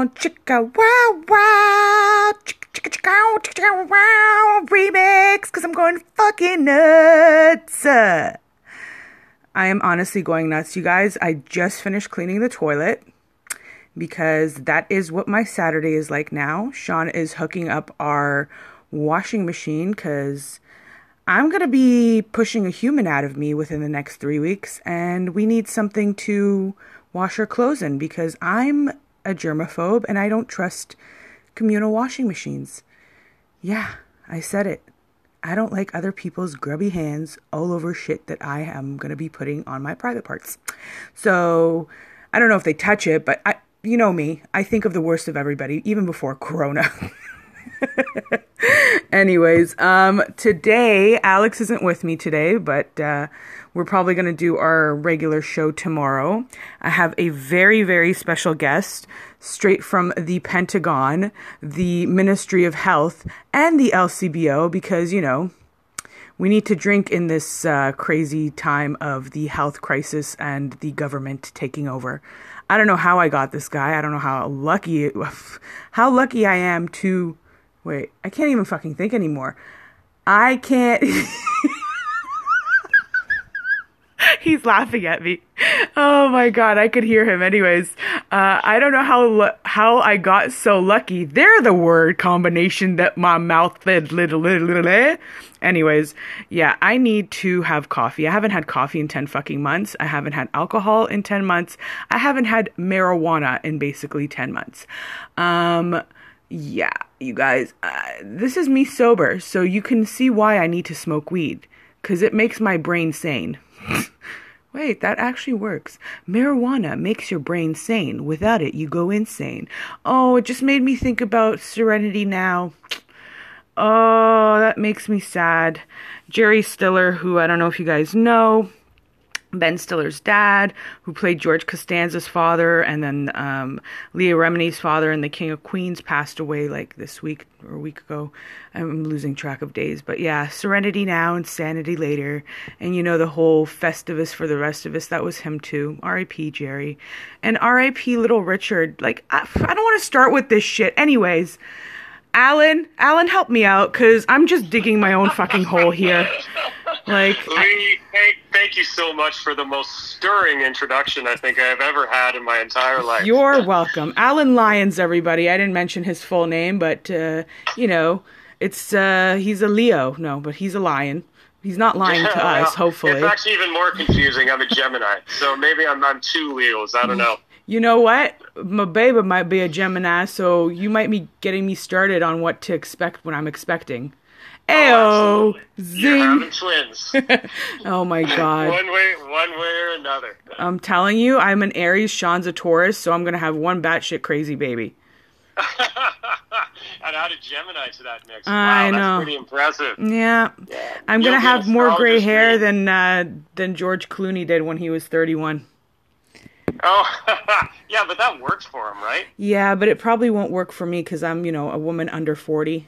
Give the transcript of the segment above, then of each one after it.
on chicka wow wow chicka chicka chicka chicka wow remix because I'm going fucking nuts. I am honestly going nuts, you guys. I just finished cleaning the toilet because that is what my Saturday is like now. Sean is hooking up our washing machine because I'm going to be pushing a human out of me within the next three weeks, and we need something to wash our clothes in because I'm a germaphobe and I don't trust communal washing machines. Yeah, I said it. I don't like other people's grubby hands all over shit that I am going to be putting on my private parts. So, I don't know if they touch it, but I you know me. I think of the worst of everybody even before corona. Anyways, um, today Alex isn't with me today, but uh, we're probably going to do our regular show tomorrow. I have a very, very special guest straight from the Pentagon, the Ministry of Health, and the LCBO because, you know, we need to drink in this uh, crazy time of the health crisis and the government taking over. I don't know how I got this guy. I don't know how lucky, how lucky I am to Wait, I can't even fucking think anymore. I can't. He's laughing at me. Oh my god, I could hear him. Anyways, uh, I don't know how how I got so lucky. They're the word combination that my mouth little. Anyways, yeah, I need to have coffee. I haven't had coffee in ten fucking months. I haven't had alcohol in ten months. I haven't had marijuana in basically ten months. Um yeah, you guys, uh, this is me sober, so you can see why I need to smoke weed. Because it makes my brain sane. Wait, that actually works. Marijuana makes your brain sane. Without it, you go insane. Oh, it just made me think about Serenity now. Oh, that makes me sad. Jerry Stiller, who I don't know if you guys know, Ben Stiller's dad, who played George Costanza's father, and then um, Leah Remini's father and the King of Queens passed away like this week or a week ago. I'm losing track of days, but yeah, Serenity now, and Sanity later, and you know the whole Festivus for the rest of us. That was him too. R.I.P. Jerry, and R.I.P. Little Richard. Like I, I don't want to start with this shit, anyways. Alan, Alan, help me out, cause I'm just digging my own fucking hole here. Like, Lee, thank, thank you so much for the most stirring introduction I think I've ever had in my entire life. You're welcome, Alan Lyons. Everybody, I didn't mention his full name, but uh, you know, it's uh, he's a Leo. No, but he's a lion. He's not lying yeah, to us. Well, hopefully, it's actually even more confusing. I'm a Gemini, so maybe I'm I'm two Leos. I don't know. You know what? My baby might be a Gemini, so you might be getting me started on what to expect when I'm expecting. Ayo, oh, zing! twins. oh my god. one way, one way or another. I'm telling you, I'm an Aries, Sean's a Taurus, so I'm gonna have one batshit crazy baby. and add a Gemini to that mix. I wow, know. That's pretty impressive. Yeah, yeah. I'm gonna have more gray hair than uh, than George Clooney did when he was 31. Oh, yeah, but that works for him, right? Yeah, but it probably won't work for me because I'm, you know, a woman under 40.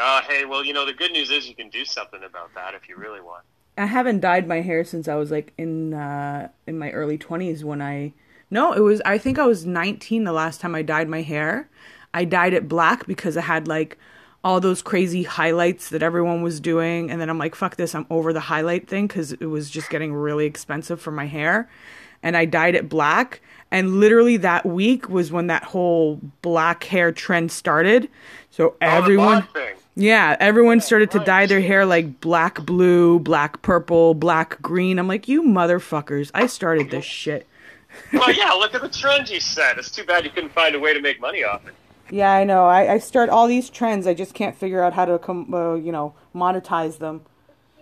Uh, hey, well, you know, the good news is you can do something about that if you really want. I haven't dyed my hair since I was like in uh, in my early 20s when I No, it was I think I was 19 the last time I dyed my hair. I dyed it black because I had like all those crazy highlights that everyone was doing and then I'm like fuck this, I'm over the highlight thing cuz it was just getting really expensive for my hair. And I dyed it black and literally that week was when that whole black hair trend started. So oh, everyone yeah, everyone started to dye their hair like black blue, black purple, black green. I'm like, you motherfuckers! I started this shit. well, yeah, look at the trends you set. It's too bad you couldn't find a way to make money off it. Yeah, I know. I, I start all these trends. I just can't figure out how to come, uh, you know, monetize them.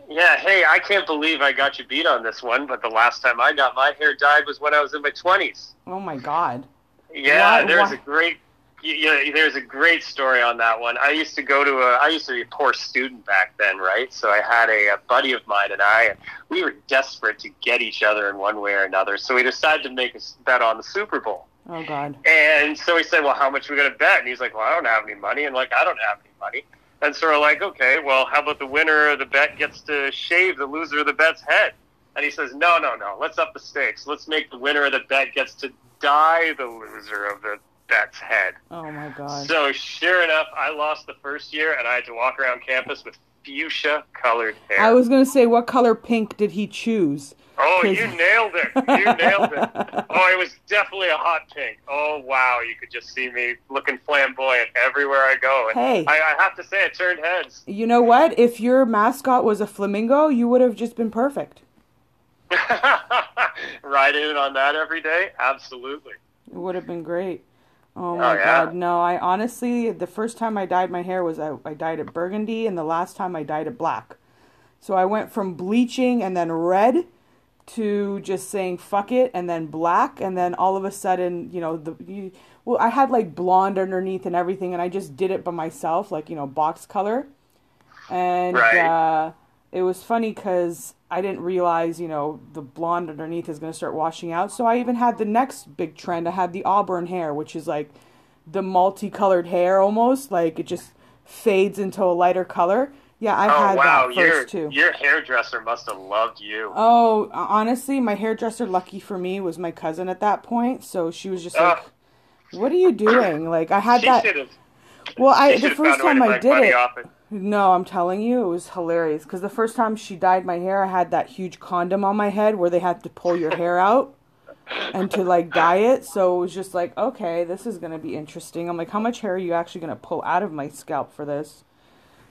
Yeah, hey, I can't believe I got you beat on this one, but the last time I got my hair dyed was when I was in my 20s. Oh my god. Yeah, why, there's why? a great yeah, there's a great story on that one. I used to go to a, I used to be a poor student back then, right? So I had a, a buddy of mine and I, and we were desperate to get each other in one way or another. So we decided to make a bet on the Super Bowl. Oh God! And so we said, "Well, how much are we gonna bet?" And he's like, "Well, I don't have any money." And like, "I don't have any money." And so we're like, "Okay, well, how about the winner of the bet gets to shave the loser of the bet's head?" And he says, "No, no, no. Let's up the stakes. Let's make the winner of the bet gets to dye the loser of the Bet's head. Oh my god. So sure enough, I lost the first year, and I had to walk around campus with fuchsia colored hair. I was gonna say, what color pink did he choose? Oh, you nailed it! You nailed it! Oh, it was definitely a hot pink. Oh wow, you could just see me looking flamboyant everywhere I go. And hey, I, I have to say, it turned heads. You know what? If your mascot was a flamingo, you would have just been perfect. Riding it on that every day, absolutely. It would have been great. Oh my oh, yeah. god, no! I honestly, the first time I dyed my hair was I, I dyed it burgundy, and the last time I dyed it black. So I went from bleaching and then red to just saying fuck it and then black and then all of a sudden you know the you, well i had like blonde underneath and everything and i just did it by myself like you know box color and right. uh, it was funny because i didn't realize you know the blonde underneath is going to start washing out so i even had the next big trend i had the auburn hair which is like the multicolored hair almost like it just fades into a lighter color yeah, I oh, had wow. that first your, too. Your hairdresser must have loved you. Oh, honestly, my hairdresser, lucky for me, was my cousin at that point. So she was just like, "What are you doing?" Like I had she that. Well, I the first time I did it. No, I'm telling you, it was hilarious because the first time she dyed my hair, I had that huge condom on my head where they had to pull your hair out and to like dye it. So it was just like, okay, this is gonna be interesting. I'm like, how much hair are you actually gonna pull out of my scalp for this?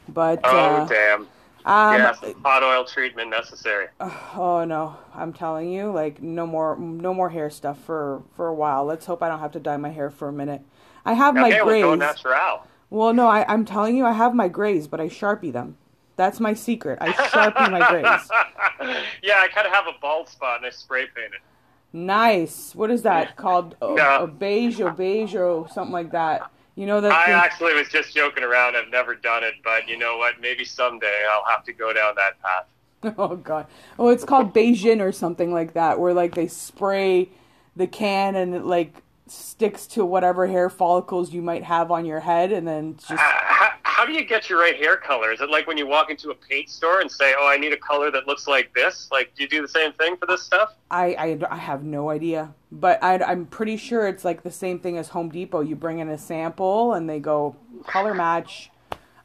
But oh uh, damn. Um, yes, hot oil treatment necessary. Oh no, I'm telling you, like no more, no more hair stuff for for a while. Let's hope I don't have to dye my hair for a minute. I have okay, my grays. We'll natural. Well, no, I, I'm telling you, I have my grays, but I sharpie them. That's my secret. I sharpie my grays. Yeah, I kind of have a bald spot, and I spray paint it. Nice. What is that called? No. A, a beige or beige or something like that. You know that. I thing... actually was just joking around. I've never done it, but you know what? Maybe someday I'll have to go down that path. Oh god. Oh, it's called Beijing or something like that, where like they spray the can and it like sticks to whatever hair follicles you might have on your head, and then just. Uh, how, how do you get your right hair color? Is it like when you walk into a paint store and say, "Oh, I need a color that looks like this"? Like, do you do the same thing for this stuff? I I, I have no idea, but I, I'm pretty sure it's like the same thing as Home Depot. You bring in a sample and they go color match.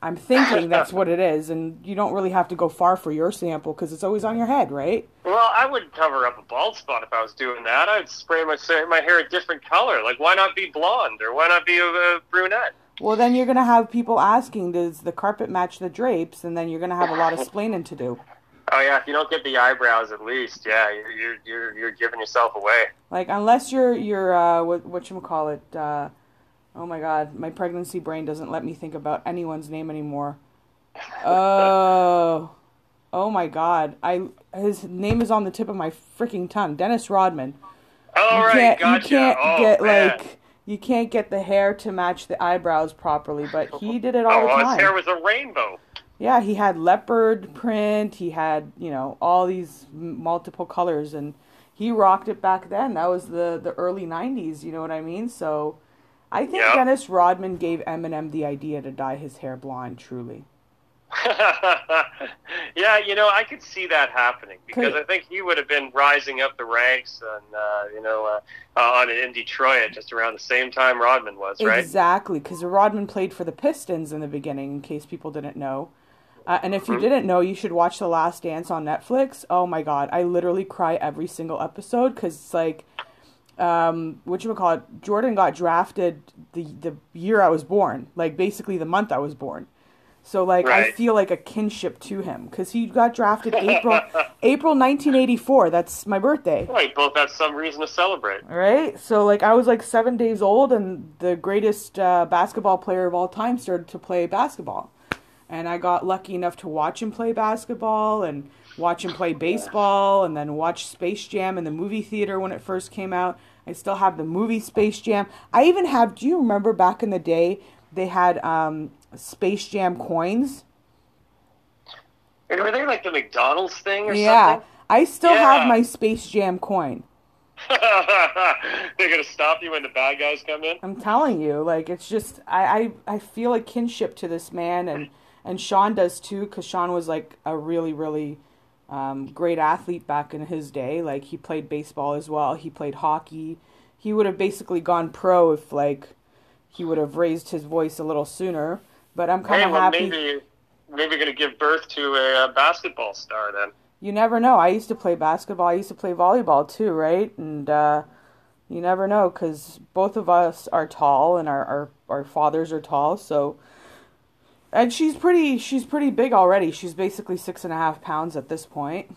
I'm thinking that's what it is, and you don't really have to go far for your sample because it's always on your head, right? Well, I wouldn't cover up a bald spot if I was doing that. I'd spray my my hair a different color. Like, why not be blonde or why not be a, a brunette? Well, then you're gonna have people asking, "Does the carpet match the drapes?" And then you're gonna have a lot of explaining to do. Oh yeah, if you don't get the eyebrows at least, yeah, you're you're you're, you're giving yourself away. Like unless you're you're uh, what what you call it. Uh, Oh my god, my pregnancy brain doesn't let me think about anyone's name anymore. Oh. Oh my god. I his name is on the tip of my freaking tongue. Dennis Rodman. Oh you right, can't, gotcha. You can't oh, get man. like you can't get the hair to match the eyebrows properly, but he did it all oh, the time. his hair was a rainbow. Yeah, he had leopard print. He had, you know, all these multiple colors and he rocked it back then. That was the the early 90s, you know what I mean? So I think yep. Dennis Rodman gave Eminem the idea to dye his hair blonde. Truly. yeah, you know, I could see that happening because I think he would have been rising up the ranks, and uh, you know, uh, uh, on in Detroit just around the same time Rodman was, right? Exactly, because Rodman played for the Pistons in the beginning. In case people didn't know, uh, and if you mm-hmm. didn't know, you should watch The Last Dance on Netflix. Oh my God, I literally cry every single episode because it's like um, what you would call it? Jordan got drafted the the year I was born, like basically the month I was born. So like right. I feel like a kinship to him because he got drafted April April 1984. That's my birthday. Well, you both have some reason to celebrate, right? So like I was like seven days old, and the greatest uh, basketball player of all time started to play basketball, and I got lucky enough to watch him play basketball and watch him play baseball and then watch Space Jam in the movie theater when it first came out. I still have the movie Space Jam. I even have, do you remember back in the day they had um, Space Jam coins? Were they like the McDonald's thing or yeah, something? Yeah. I still yeah. have my Space Jam coin. They're gonna stop you when the bad guys come in. I'm telling you, like it's just I I, I feel a kinship to this man, and and Sean does too, because Sean was like a really really um, great athlete back in his day. Like he played baseball as well. He played hockey. He would have basically gone pro if like he would have raised his voice a little sooner. But I'm kind of hey, well, happy. Maybe, maybe going to give birth to a, a basketball star then. You never know. I used to play basketball. I used to play volleyball too, right? And uh, you never know because both of us are tall and our, our our fathers are tall. So, and she's pretty. She's pretty big already. She's basically six and a half pounds at this point.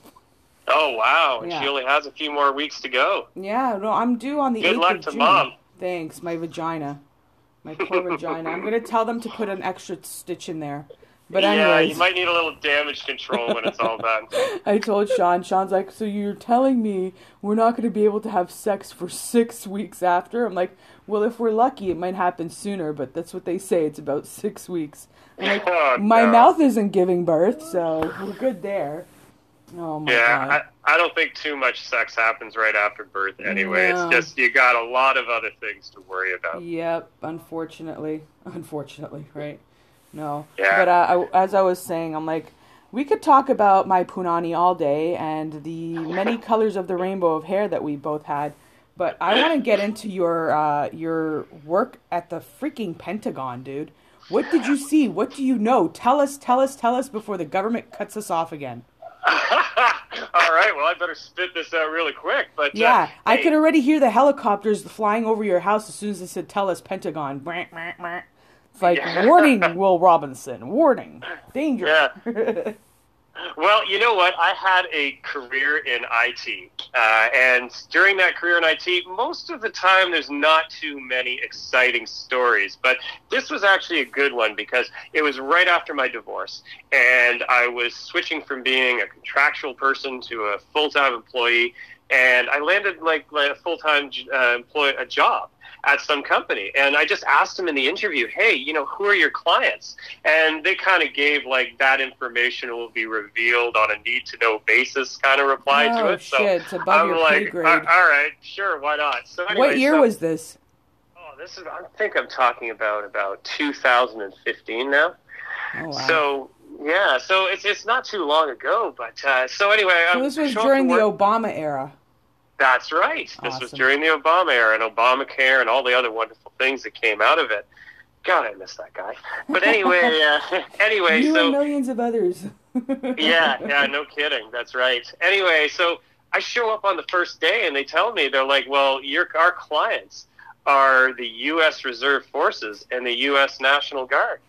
Oh wow! And Yeah. she only has a few more weeks to go. Yeah, no, I'm due on the Good 8th luck of to June. Mom. Thanks, my vagina. My poor vagina. I'm gonna tell them to put an extra stitch in there. But anyways, yeah, you might need a little damage control when it's all done. I told Sean. Sean's like, so you're telling me we're not gonna be able to have sex for six weeks after? I'm like, well, if we're lucky, it might happen sooner. But that's what they say. It's about six weeks. Like, Oh, my no. mouth isn't giving birth, so we're good there. Oh my Yeah, god. I, I don't think too much sex happens right after birth anyway. No. It's just you got a lot of other things to worry about. Yep, unfortunately. Unfortunately, right? No. Yeah. But uh, I, as I was saying, I'm like, we could talk about my punani all day and the many colors of the rainbow of hair that we both had. But I want to get into your uh, your work at the freaking Pentagon, dude. What did you see? What do you know? Tell us, tell us, tell us before the government cuts us off again. all right, well, I better spit this out really quick. But uh, Yeah, I hey, could already hear the helicopters flying over your house as soon as they said, "Tell us, Pentagon." It's like, Yeah. warning, Will Robinson, warning, danger. Yeah. Well, you know what? I had a career in IT, uh, and during that career in IT, most of the time there's not too many exciting stories. But this was actually a good one because it was right after my divorce, and I was switching from being a contractual person to a full-time employee, and I landed like, like a full-time uh, employee a job at some company. And I just asked them in the interview, hey, you know, who are your clients? And they kind of gave like that information will be revealed on a need to know basis kind of reply to oh it. So shit, it's above I'm your like, pay grade. "Uh, all right, sure, why not? So anyway, what year so- was this? Oh, this is. I think I'm talking about about 2015 now. Oh wow. So yeah, so it's it's not too long ago, but uh, so anyway, So this was during the work- Obama era. That's right. This was during the Obama era and Obamacare and all the other wonderful things that came out of it. God, I miss that guy. But anyway, uh, anyway, you so and millions of others. yeah, yeah, no kidding. That's right. Anyway, so I show up on the first day and they tell me they're like, "Well, your our clients are the U.S. Reserve Forces and the U.S. National Guard."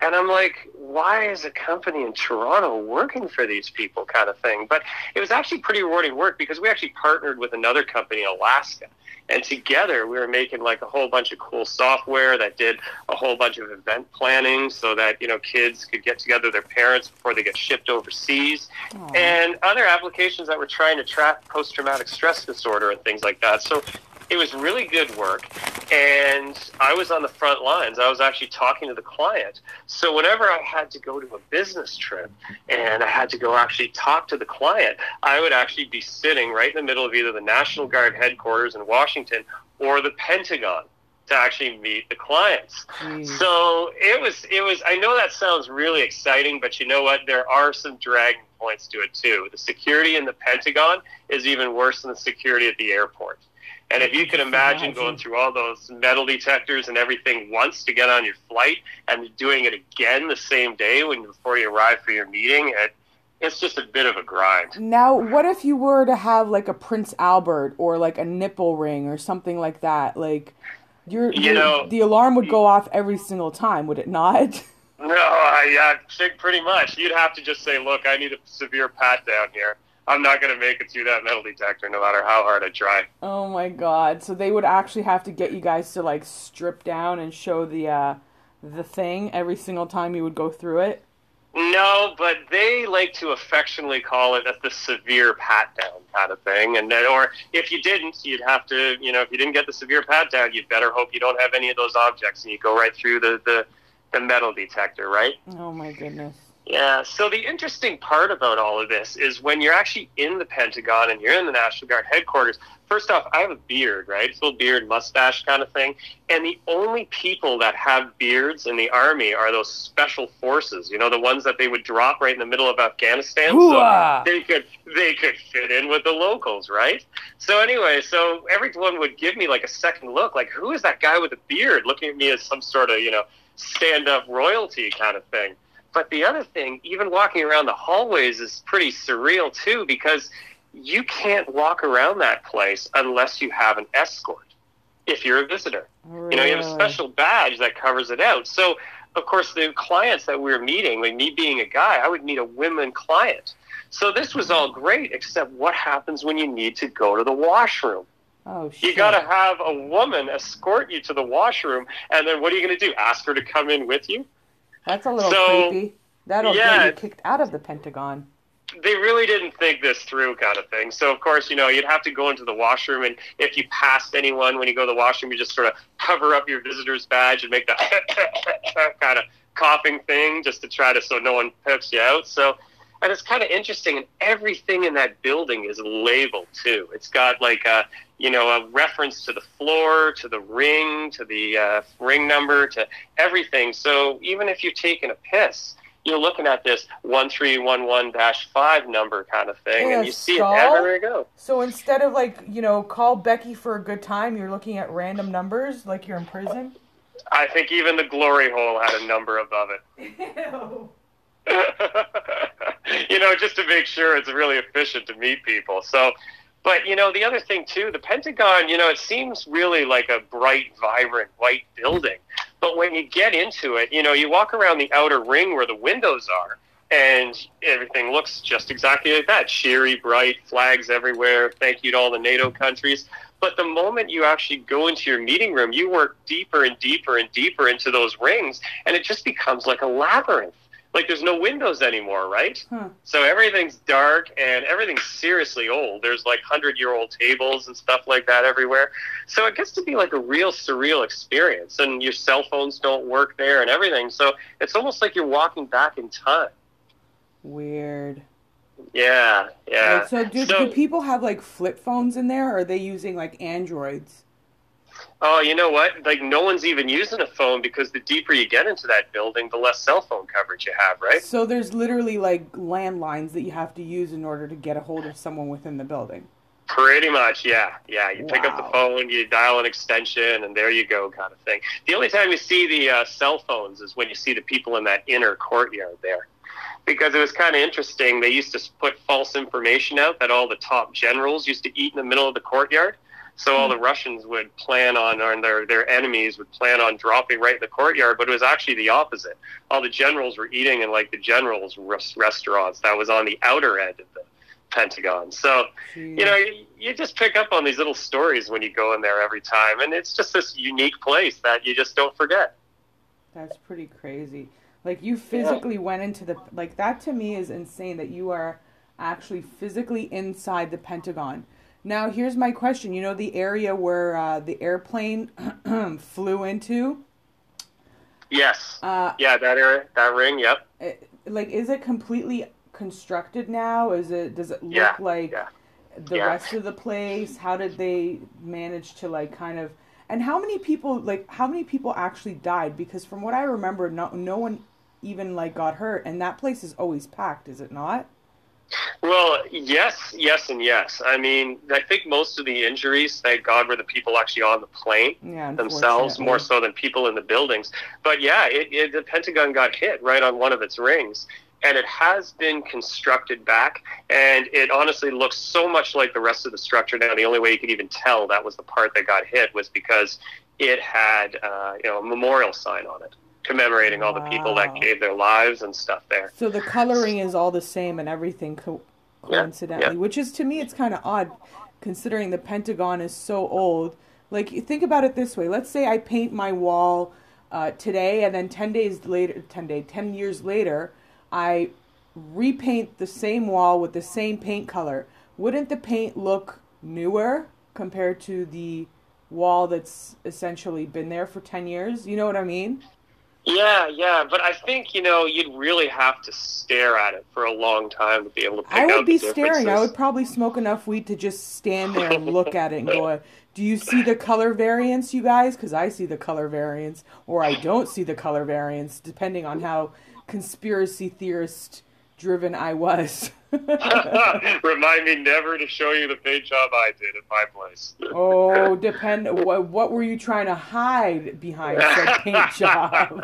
And I'm like, why is a company in Toronto working for these people kind of thing? But it was actually pretty rewarding work because we actually partnered with another company in Alaska. And together we were making like a whole bunch of cool software that did a whole bunch of event planning so that, you know, kids could get together with their parents before they get shipped overseas Aw. and other applications that were trying to track post traumatic stress disorder and things like that. So it was really good work. And I was on the front lines. I was actually talking to the client. So whenever I had to go to a business trip and I had to go actually talk to the client, I would actually be sitting right in the middle of either the National Guard headquarters in Washington or the Pentagon to actually meet the clients. Jeez. So it was it was I know that sounds really exciting, but you know what? There are some dragging points to it too. The security in the Pentagon is even worse than the security at the airport. And if you can imagine going through all those metal detectors and everything once to get on your flight and doing it again the same day when before you arrive for your meeting, it, it's just a bit of a grind. Now, what if you were to have like a Prince Albert or like a nipple ring or something like that? Like, You your- know- the alarm would go off every single time, would it not? No, I uh, think pretty much. You'd have to just say, look, I need a severe pat down here. I'm not going to make it through that metal detector no matter how hard I try. oh my god! So they would actually have to get you guys to like strip down and show the uh, the thing every single time you would go through it. No, but they like to affectionately call it the severe pat down kind of thing. And then, or if you didn't, you'd have to, you know, if you didn't get the severe pat down, you'd better hope you don't have any of those objects and you go right through the, the, the metal detector, right? Oh my goodness. Yeah. So the interesting part about all of this is when you're actually in the Pentagon and you're in the National Guard headquarters. First off, I have a beard, right? It's a little beard, mustache kind of thing. And the only people that have beards in the army are those special forces. You know, the ones that they would drop right in the middle of Afghanistan, Hoo-ah! so they could they could fit in with the locals, right? So anyway, so everyone would give me like a second look, like who is that guy with a beard, looking at me as some sort of you know stand up royalty kind of thing. But the other thing, even walking around the hallways is pretty surreal too, because you can't walk around that place unless you have an escort if you're a visitor. You know, you have a special badge that covers it out. So, of course, the clients that we were meeting, like me being a guy, I would meet a women client. So this was all great, except what happens when you need to go to the washroom? Oh, shit. You got to have a woman escort you to the washroom, and then what are you going to do? Ask her to come in with you? That's a little So, creepy. That'll yeah. get you kicked out of the Pentagon. they really didn't think this through kind of thing. So of course, you know, you'd have to go into the washroom and if you passed anyone when you go to the washroom, you just sort of cover up your visitor's badge and make that kind of coughing thing just to try to so no one pokes you out. So and it's kind of interesting and everything in that building is labeled too. It's got like a you know a reference to the floor, to the ring, to the uh, ring number, to everything. So even if you're taking a piss, you're looking at this one three one one dash five number kind of thing, Yeah, and you see skull? it everywhere you go. So instead of like, you know, call Becky for a good time, you're looking at random numbers like you're in prison? I think even the glory hole had a number above it. you know, just to make sure it's really efficient to meet people. So, but you know, the other thing too, the Pentagon, you know, it seems really like a bright, vibrant white building. But when you get into it, you know, you walk around the outer ring where the windows are, and everything looks just exactly like that cheery, bright, flags everywhere. Thank you to all the NATO countries. But the moment you actually go into your meeting room, you work deeper and deeper and deeper into those rings, and it just becomes like a labyrinth. Like there's no windows anymore, right? Huh. So everything's dark and everything's seriously old. There's like hundred year old tables and stuff like that everywhere. So it gets to be like a real surreal experience. And your cell phones don't work there and everything. So it's almost like you're walking back in time. Weird. Yeah, yeah. Like, so, do, do people have like flip phones in there or are they using like Androids? Oh, you know what? Like no one's even using a phone because the deeper you get into that building, the less cell phone coverage you have, right? So there's literally like landlines that you have to use in order to get a hold of someone within the building. Pretty much, yeah, yeah. You pick up the phone, you dial an extension, and there you go, kind of thing. The only time you see the uh, cell phones is when you see the people in that inner courtyard there, because it was kind of interesting. They used to put false information out that all the top generals used to eat in the middle of the courtyard. So all hmm. the Russians would plan on, or their their enemies would plan on dropping right in the courtyard, but it was actually the opposite. All the generals were eating in like the generals' res- restaurants that was on the outer end of the Pentagon. So you hmm. know, you, you just pick up on these little stories when you go in there every time, and it's just this unique place that you just don't forget. That's pretty crazy. Like you physically went into the like that to me is insane that you are actually physically inside the Pentagon. Now here's my question. You know the area where uh, the airplane flew into? Yes, Uh, yeah, that area, that ring, yep, it- like is it completely constructed now? Is it does it look Yeah, like yeah. the yeah. rest of the place? How did they manage to like kind of and how many people like how many people actually died? Because from what I remember, no no one even like got hurt, and that place is always packed, is it not? Well, yes, yes, and yes. I mean, I think most of the injuries, thank God, were the people actually on the plane Yeah, themselves, more so than people in the buildings. But yeah, it, it, the Pentagon got hit right on one of its rings. And it has been constructed back, and it honestly looks so much like the rest of the structure now. The only way you could even tell that was the part that got hit was because it had, uh, you know, a memorial sign on it commemorating all the people that gave their lives and stuff there. So the coloring is all the same and everything co- coincidentally, yeah. which is to me it's kind of odd considering the Pentagon is so old. Like think about it this way. Let's say I paint my wall uh, today and then 10 days later 10 day 10 years later I repaint the same wall with the same paint color. Wouldn't the paint look newer compared to the wall that's essentially been there for 10 years? You know what I mean? Yeah, yeah, but I think you know you'd really have to stare at it for a long time to be able to. Pick I would be staring. I would probably smoke enough weed to just stand there and look at it and go, "Do you see the color variance, you guys? Because I see the color variance, or I don't see the color variance, depending on how conspiracy theorist driven I was." Remind me never to show you the paint job I did at my place. oh, depend. What, what were you trying to hide behind said paint job?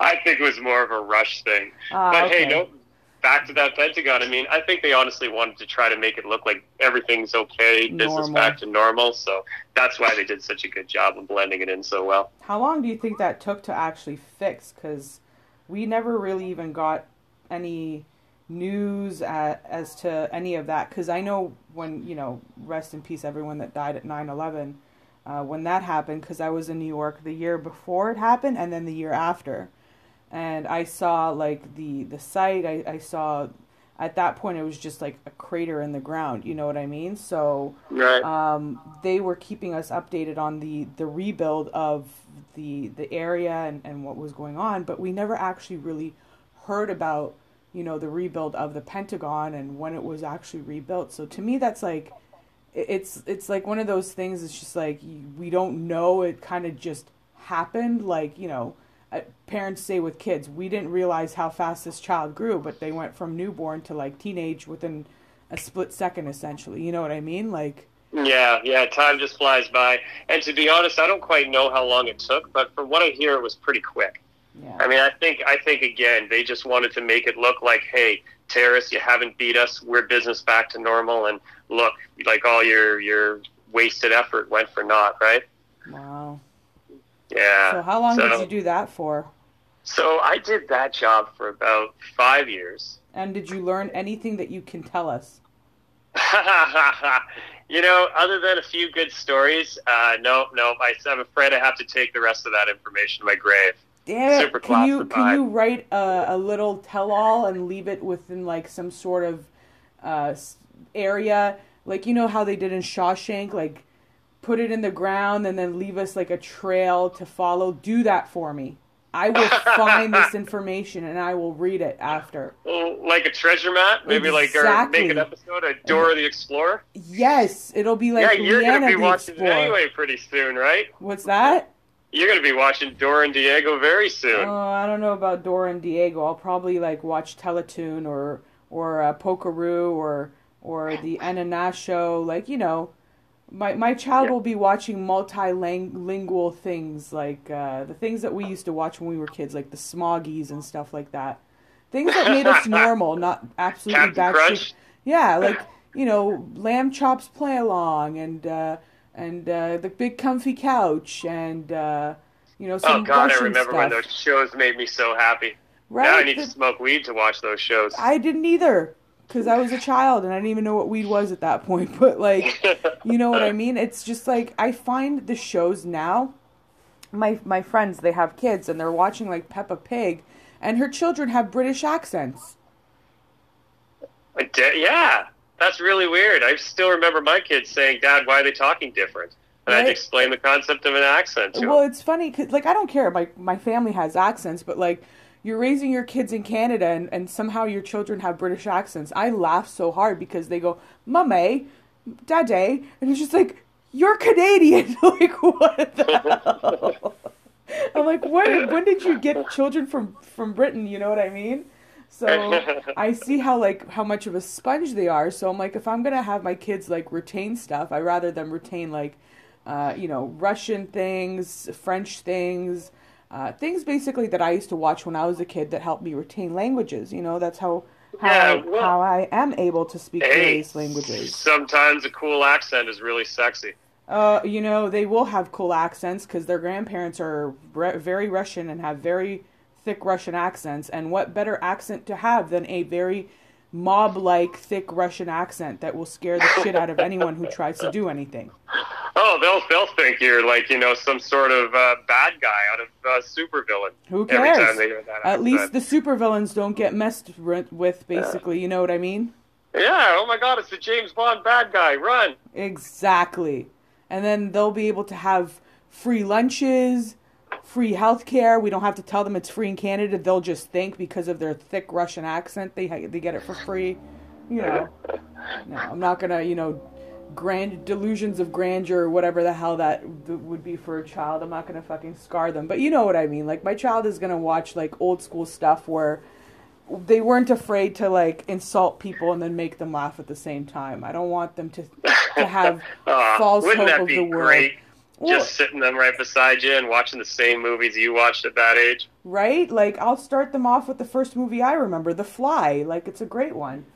I think it was more of a rush thing. Ah, but okay. hey, no, back to that Pentagon. I mean, I think they honestly wanted to try to make it look like everything's okay, business Normal. back to normal. So that's why they did such a good job of blending it in so well. How long do you think that took to actually fix? Because we never really even got any news as to any of that. Because I know when, you know, rest in peace, everyone that died at 9 11, uh, when that happened, because I was in New York the year before it happened and then the year after. And I saw, like, the, the site, I, I saw. At that point, it was just like a crater in the ground. You know what I mean? So, Right. um, they were keeping us updated on the, the rebuild of the the area and, and what was going on, but we never actually really heard about you know the rebuild of the Pentagon and when it was actually rebuilt. So to me, that's like it's it's like one of those things. It's just like we don't know. It kind of just happened. Like you know, uh, parents say with kids, we didn't realize how fast this child grew, but they went from newborn to like teenage within a split second, essentially. You know what I mean? Like. Yeah, yeah, time just flies by. And to be honest, I don't quite know how long it took, but from what I hear, it was pretty quick. Yeah. I mean, I think, I think again, they just wanted to make it look like, hey, terrorists, you haven't beat us. We're business back to normal, and look, like all your your wasted effort went for naught, right? Wow. Yeah. So how long So- did you do that for? So I did that job for about five years. And did you learn anything that you can tell us? you know, other than a few good stories, uh, no, no. I, I'm afraid I have to take the rest of that information to my grave. Damn it. Super Can you can you write a, a little tell all and leave it within like some sort of uh, area, like you know how they did in Shawshank, like put it in the ground and then leave us like a trail to follow. Do that for me. I will find this information and I will read it after. Oh, Like a treasure map, maybe like or make an episode of Dora the Explorer. Yes, it'll be like yeah, you're Leanna gonna be watching anyway pretty soon, right? What's that? You're gonna be watching Dora and Diego very soon. Oh, I don't know about Dora and Diego. I'll probably like watch Teletoon or or uh, Pokeroo or or the Ananas show. Like you know, my my child Yeah. will be watching multilingual things like uh, the things that we used to watch when we were kids, like the Smoggies and stuff like that. Things that made us normal, not absolutely Captain. Crunch? Yeah, like you know, lamb chops play along and uh, and uh, the big comfy couch and uh, you know some oh God, I remember stuff. when those shows made me so happy. Right? Now I need The- to smoke weed to watch those shows. I didn't either because I was a child and I didn't even know what weed was at that point. But like, you know what I mean? It's just like I find the shows now. My my friends, they have kids and they're watching like Peppa Pig, and her children have British accents. Yeah, that's really weird. I still remember my kids saying, "Dad, why are they talking different?" And I'd explain the concept of an accent to Well, them. it's funny because like I don't care. My my family has accents, but like you're raising your kids in Canada and, and somehow your children have British accents. I laugh so hard because they go, "Mummy, Daddy," and it's just like you're Canadian. like what the hell? I'm like, when when did you get children from from Britain? You know what I mean? So I see how like how much of a sponge they are. So I'm like, if I'm gonna have my kids like retain stuff, I rather them retain like, uh, you know, Russian things, French things, uh, things basically that I used to watch when I was a kid that helped me retain languages. You know, that's how how Yeah, I, well- how I am able to speak Hey, various languages. sometimes a cool accent is really sexy. Uh, you know, they will have cool accents because their grandparents are re- very Russian and have very thick Russian accents. And what better accent to have than a very mob like thick Russian accent that will scare the shit out of anyone who tries to do anything? Oh, they'll they'll think you're like you know some sort of uh, bad guy out of uh, supervillain. Who Every cares? time they hear that At least the supervillains don't get messed with, basically. You know what I mean? yeah. Oh my God, it's the James Bond bad guy. Run. Exactly. And then they'll be able to have free lunches, free healthcare. We don't have to tell them it's free in Canada. They'll just think because of their thick Russian accent, they they get it for free. You know, no, I'm not gonna, you know, grand delusions of grandeur or whatever the hell that would be for a child. I'm not gonna fucking scar them, but you know what I mean. Like my child is gonna watch like old school stuff where they weren't afraid to like insult people and then make them laugh at the same time. I don't want them to to have uh, false hope of the world. Great? Just sitting them right beside you and watching the same movies you watched at that age. Right? Like I'll start them off with the first movie I remember, The Fly. Like it's a great one.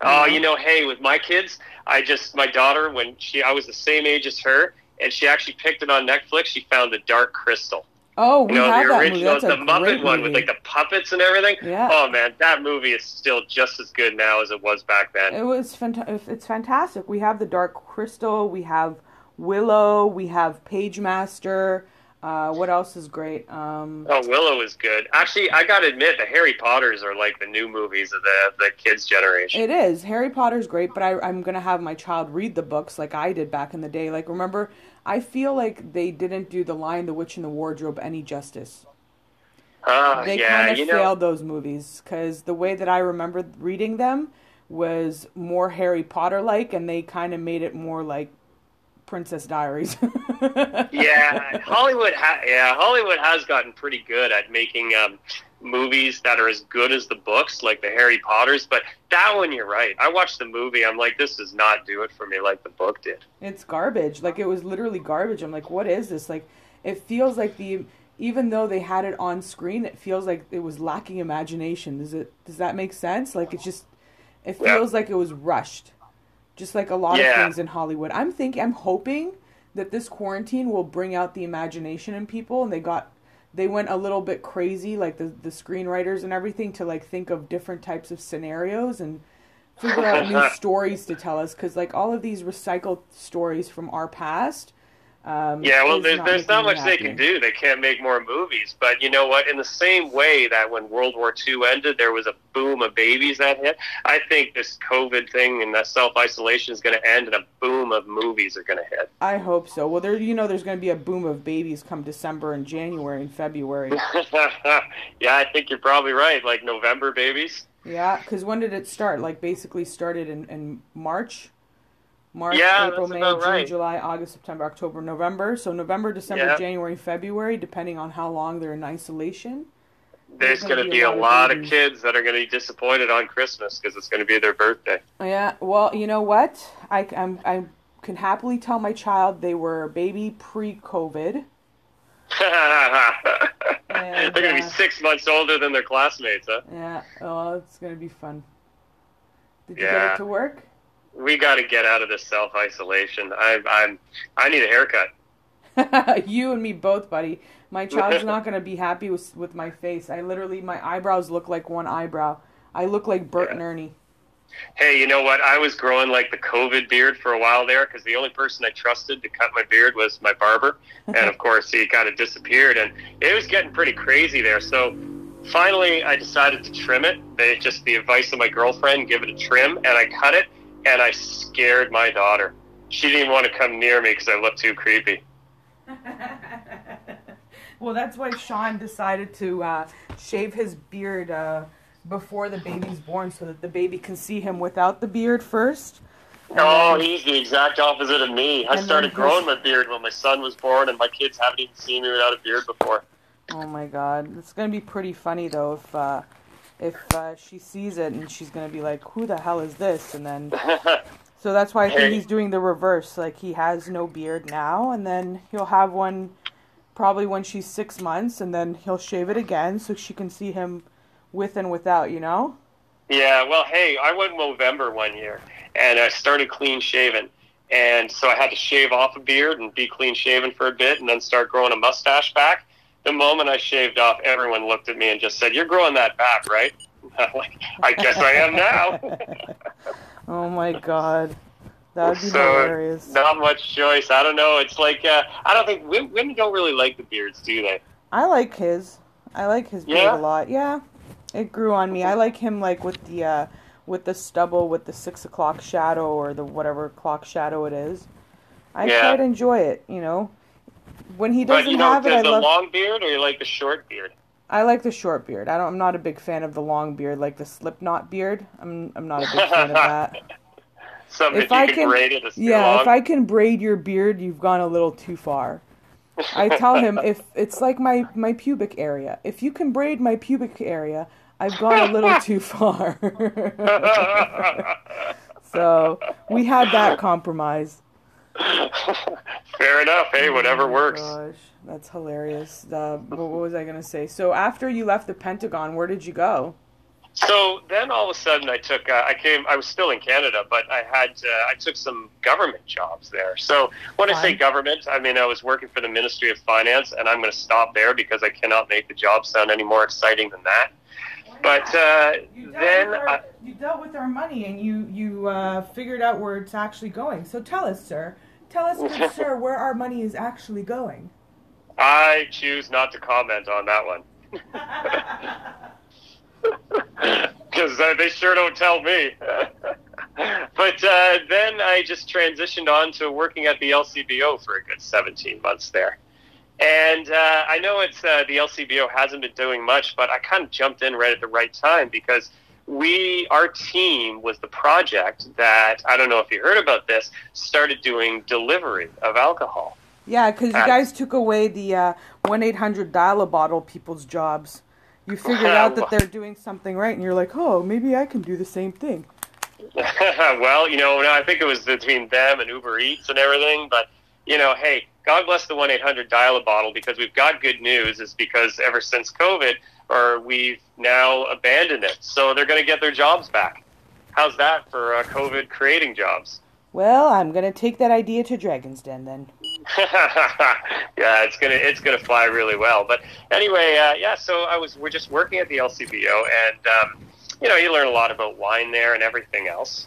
Oh, you know, hey, with my kids, I just my daughter when she I was the same age as her, and she actually picked it on Netflix. She found The Dark Crystal. Oh, we you know, have the that original, movie. The Muppet one with like the puppets and everything. Yeah. Oh man, that movie is still just as good now as it was back then. It was fant- It's fantastic. We have the Dark Crystal. We have Willow. We have Pagemaster. Uh, what else is great? Um, oh, Willow is good. Actually, I gotta admit, the Harry Potters are like the new movies of the the kids' generation. It is. Harry Potter's great, but I, I'm gonna have my child read the books like I did back in the day. Like, remember I feel like they didn't do The Lion, the Witch, and the Wardrobe any justice. Uh, they yeah, kind of failed know. those movies because the way that I remember reading them was more Harry Potter like, and they kind of made it more like Princess Diaries. yeah, Hollywood. Ha- yeah, Hollywood has gotten pretty good at making um, movies that are as good as the books, like the Harry Potters. But that one, you're right. I watched the movie. I'm like, this does not do it for me like the book did. It's garbage. Like it was literally garbage. I'm like, what is this? Like, it feels like the even though they had it on screen, it feels like it was lacking imagination. Does it? Does that make sense? Like it just, it feels yeah. like it was rushed, just like a lot yeah. of things in Hollywood. I'm thinking, I'm hoping that this quarantine will bring out the imagination in people, and they got they went a little bit crazy, like the the screenwriters and everything, to like think of different types of scenarios and figure out new stories to tell us. Because like all of these recycled stories from our past um, yeah, well, there's, not there's not much they can do. They can't make more movies. But you know what? In the same way that when World War II ended, there was a boom of babies that hit, I think this COVID thing and that self isolation is going to end and a boom of movies are going to hit. I hope so. Well, there, you know, there's going to be a boom of babies come December and January and February. yeah, I think you're probably right. Like November babies. Yeah, because when did it start? Like basically started in, in March? March, yeah, April, May, June, right. July, August, September, October, November. So November, December, yeah. January, February, depending on how long they're in isolation. There's, going to be, a lot, of, of kids that are going to be disappointed on Christmas because it's going to be their birthday. Yeah, well, you know what? I, I'm, I can happily tell my child they were a baby pre-COVID. and, They're going to uh, be six months older than their classmates, huh? Yeah, oh, it's going to be fun. Did you yeah. get it to work? We got to get out of this self isolation. I'm I'm I need a haircut. you and me both, buddy. My child's not going to be happy with with my face. I literally my eyebrows look like one eyebrow. I look like Bert yeah. and Ernie. Hey, you know what? I was growing like the COVID beard for a while there because the only person I trusted to cut my beard was my barber, and of course he kind of disappeared, and it was getting pretty crazy there. So finally, I decided to trim it. They, just the advice of my girlfriend, give it a trim, and I cut it and I scared my daughter. She didn't want to come near me because I looked too creepy. well, that's why Sean decided to uh, shave his beard uh, before the baby's born so that the baby can see him without the beard first. Oh, he's the exact opposite of me. I started growing my beard when my son was born, and my kids haven't even seen me without a beard before. Oh my god. It's going to be pretty funny, though, if. Uh, if uh, she sees it and she's gonna be like, "Who the hell is this?" And then, so that's why I think he's doing the reverse. Like he has no beard now, and then he'll have one probably when she's six months, and then he'll shave it again so she can see him with and without. You know? Yeah. Well, hey, I went November one year, and I started clean shaven. And so I had to shave off a beard and be clean shaven for a bit, and then start growing a mustache back the moment I shaved off, everyone looked at me and just said, "You're growing that back, right?" like, I guess I am now. oh my god. That would be so, hilarious. Not much choice. I don't know. It's like uh, I don't think women, women don't really like the beards, do they? I like his. I like his beard yeah? a lot. Yeah, it grew on me. I like him like with the uh, with the stubble, with the six o'clock shadow or the whatever clock shadow it is. I yeah. quite enjoy it. You know, when he doesn't but you know, have it, I the love. long beard or you like the short beard? I like the short beard. I don't. I'm not a big fan of the long beard, like the Slipknot beard. I'm. I'm not a big fan of that. Something If I can can, braid it yeah, long. if I can braid your beard, you've gone a little too far. I tell him if it's like my my pubic area. If you can braid my pubic area, I've gone a little too far. so we had that compromise. Fair enough. Hey, whatever Oh works. Gosh, that's hilarious. Uh, what what was I gonna say? So after you left the Pentagon, where did you go? So then all of a sudden I took uh, I came I was still in Canada but I had uh, I took some government jobs there. So when I say government I mean I was working for the Ministry of Finance and I'm going to stop there because I cannot make the job sound any more exciting than that. But uh, then I, you dealt with our money and you you uh, figured out where it's actually going. So tell us, sir. Tell us, good sir, where our money is actually going. I choose not to comment on that one. Because uh, they sure don't tell me. but uh, then I just transitioned on to working at the LCBO for a good 17 months there. And uh, I know it's uh, the LCBO hasn't been doing much, but I kind of jumped in right at the right time because we, our team, was the project that I don't know if you heard about this, started doing delivery of alcohol. Yeah, because you Uh, guys took away the uh, one eight hundred dial a bottle people's jobs. You figured out that they're doing something right, and you're like, oh, maybe I can do the same thing. well, you know, I think it was between them and Uber Eats and everything. But you know, hey, God bless the one eight hundred dial a bottle because we've got good news. Is because ever since COVID, or we've now abandoned it, so they're going to get their jobs back. How's that for uh, COVID creating jobs? Well, I'm gonna take that idea to Dragon's Den then. yeah, it's gonna it's gonna fly really well. But anyway, uh, yeah. So I was we're just working at the LCBO, and um, you know you learn a lot about wine there and everything else.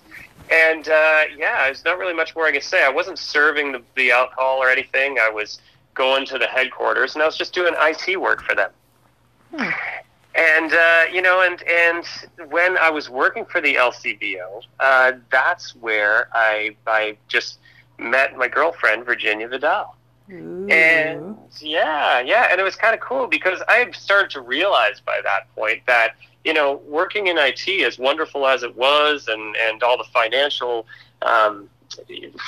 And uh, yeah, there's not really much more I can say. I wasn't serving the, the alcohol or anything. I was going to the headquarters, and I was just doing IT work for them. Hmm. And uh, you know, and and when I was working for the LCBO, uh, that's where I I just met my girlfriend Virginia Vidal. Ooh. And yeah, yeah, and it was kind of cool because I had started to realize by that point that you know working in IT, as wonderful as it was, and and all the financial um,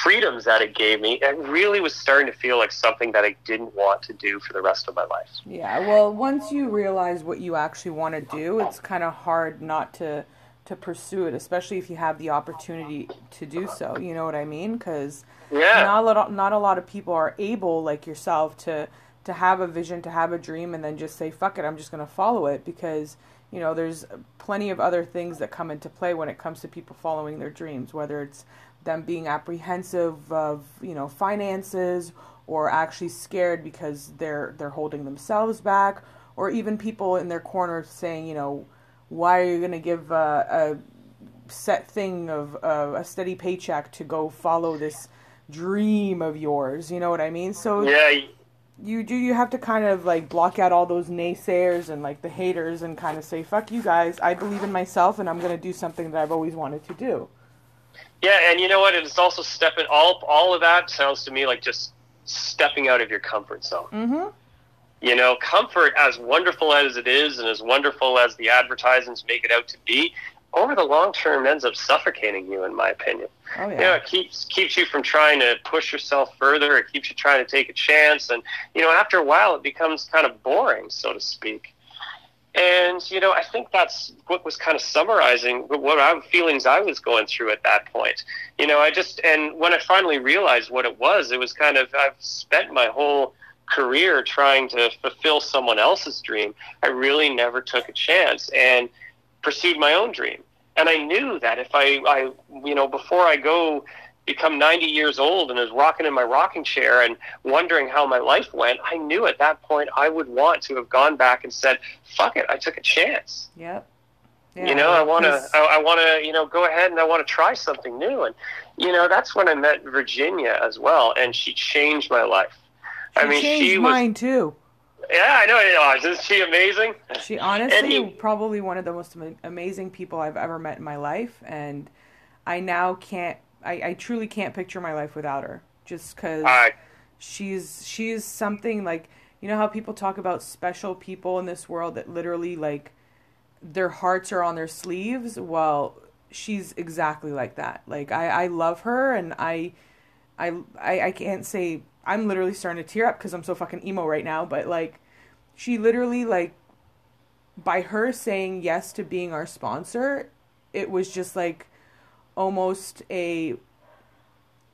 freedoms that it gave me, it really was starting to feel like something that I didn't want to do for the rest of my life. Yeah, well, once you realize what you actually want to do, it's kind of hard not to to pursue it, especially if you have the opportunity to do so. You know what I mean? Because Yeah. not a lot, not a lot of people are able, like yourself, to to have a vision, to have a dream, and then just say, "Fuck it, I'm just going to follow it." Because you know, there's plenty of other things that come into play when it comes to people following their dreams, whether it's them being apprehensive of you know finances or actually scared because they're they're holding themselves back or even people in their corner saying you know why are you going to give uh, a set thing of uh, a steady paycheck to go follow this dream of yours? You know what i mean? So Yeah, you do you have to kind of like block out all those naysayers and like the haters and kind of say fuck you guys. I believe in myself and i'm going to do something that i've always wanted to do Yeah, and you know what? It's also stepping all all of that sounds to me like just stepping out of your comfort zone. mm-hmm You know, comfort, as wonderful as it is, and as wonderful as the advertisements make it out to be, over the long term ends up suffocating you, in my opinion. oh You know, it keeps keeps you from trying to push yourself further. It keeps you trying to take a chance, and you know, after a while, it becomes kind of boring, so to speak. And you know, I think that's what was kind of summarizing what I, feelings I was going through at that point. You know, I just and when I finally realized what it was, it was kind of I've spent my whole career trying to fulfill someone else's dream. I really never took a chance and pursued my own dream. And I knew that if I, I you know, before I go become 90 years old and is rocking in my rocking chair and wondering how my life went, I knew at that point I would want to have gone back and said, "Fuck it, I took a chance." Yep. you know, I want to, I, I want to, you know, go ahead and I want to try something new. And you know, that's when I met Virginia as well, and she changed my life. I mean, changed she was, mine too. yeah, I know. You know, isn't she amazing? She honestly you- probably one of the most amazing people I've ever met in my life, and I now can't. I, I truly can't picture my life without her. Just because she's she's something like you know how people talk about special people in this world that literally like their hearts are on their sleeves well she's exactly like that like i i love her and i i i, I can't say i'm literally starting to tear up because i'm so fucking emo right now but like she literally like by her saying yes to being our sponsor it was just like almost a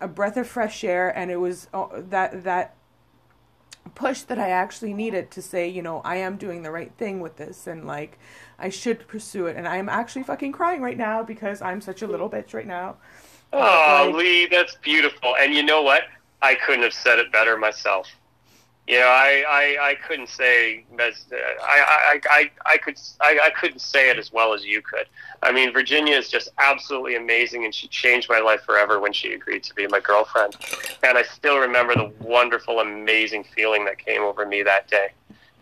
a breath of fresh air and it was uh, that that push that I actually needed to say, you know, I am doing the right thing with this and like I should pursue it. And I'm actually fucking crying right now because I'm such a little bitch right now. Oh, like, Lee, that's beautiful. And you know what? I couldn't have said it better myself. You know, I, I, I couldn't say as I, I, I, I could I, I couldn't say it as well as you could. I mean, Virginia is just absolutely amazing, and she changed my life forever when she agreed to be my girlfriend. And I still remember the wonderful, amazing feeling that came over me that day,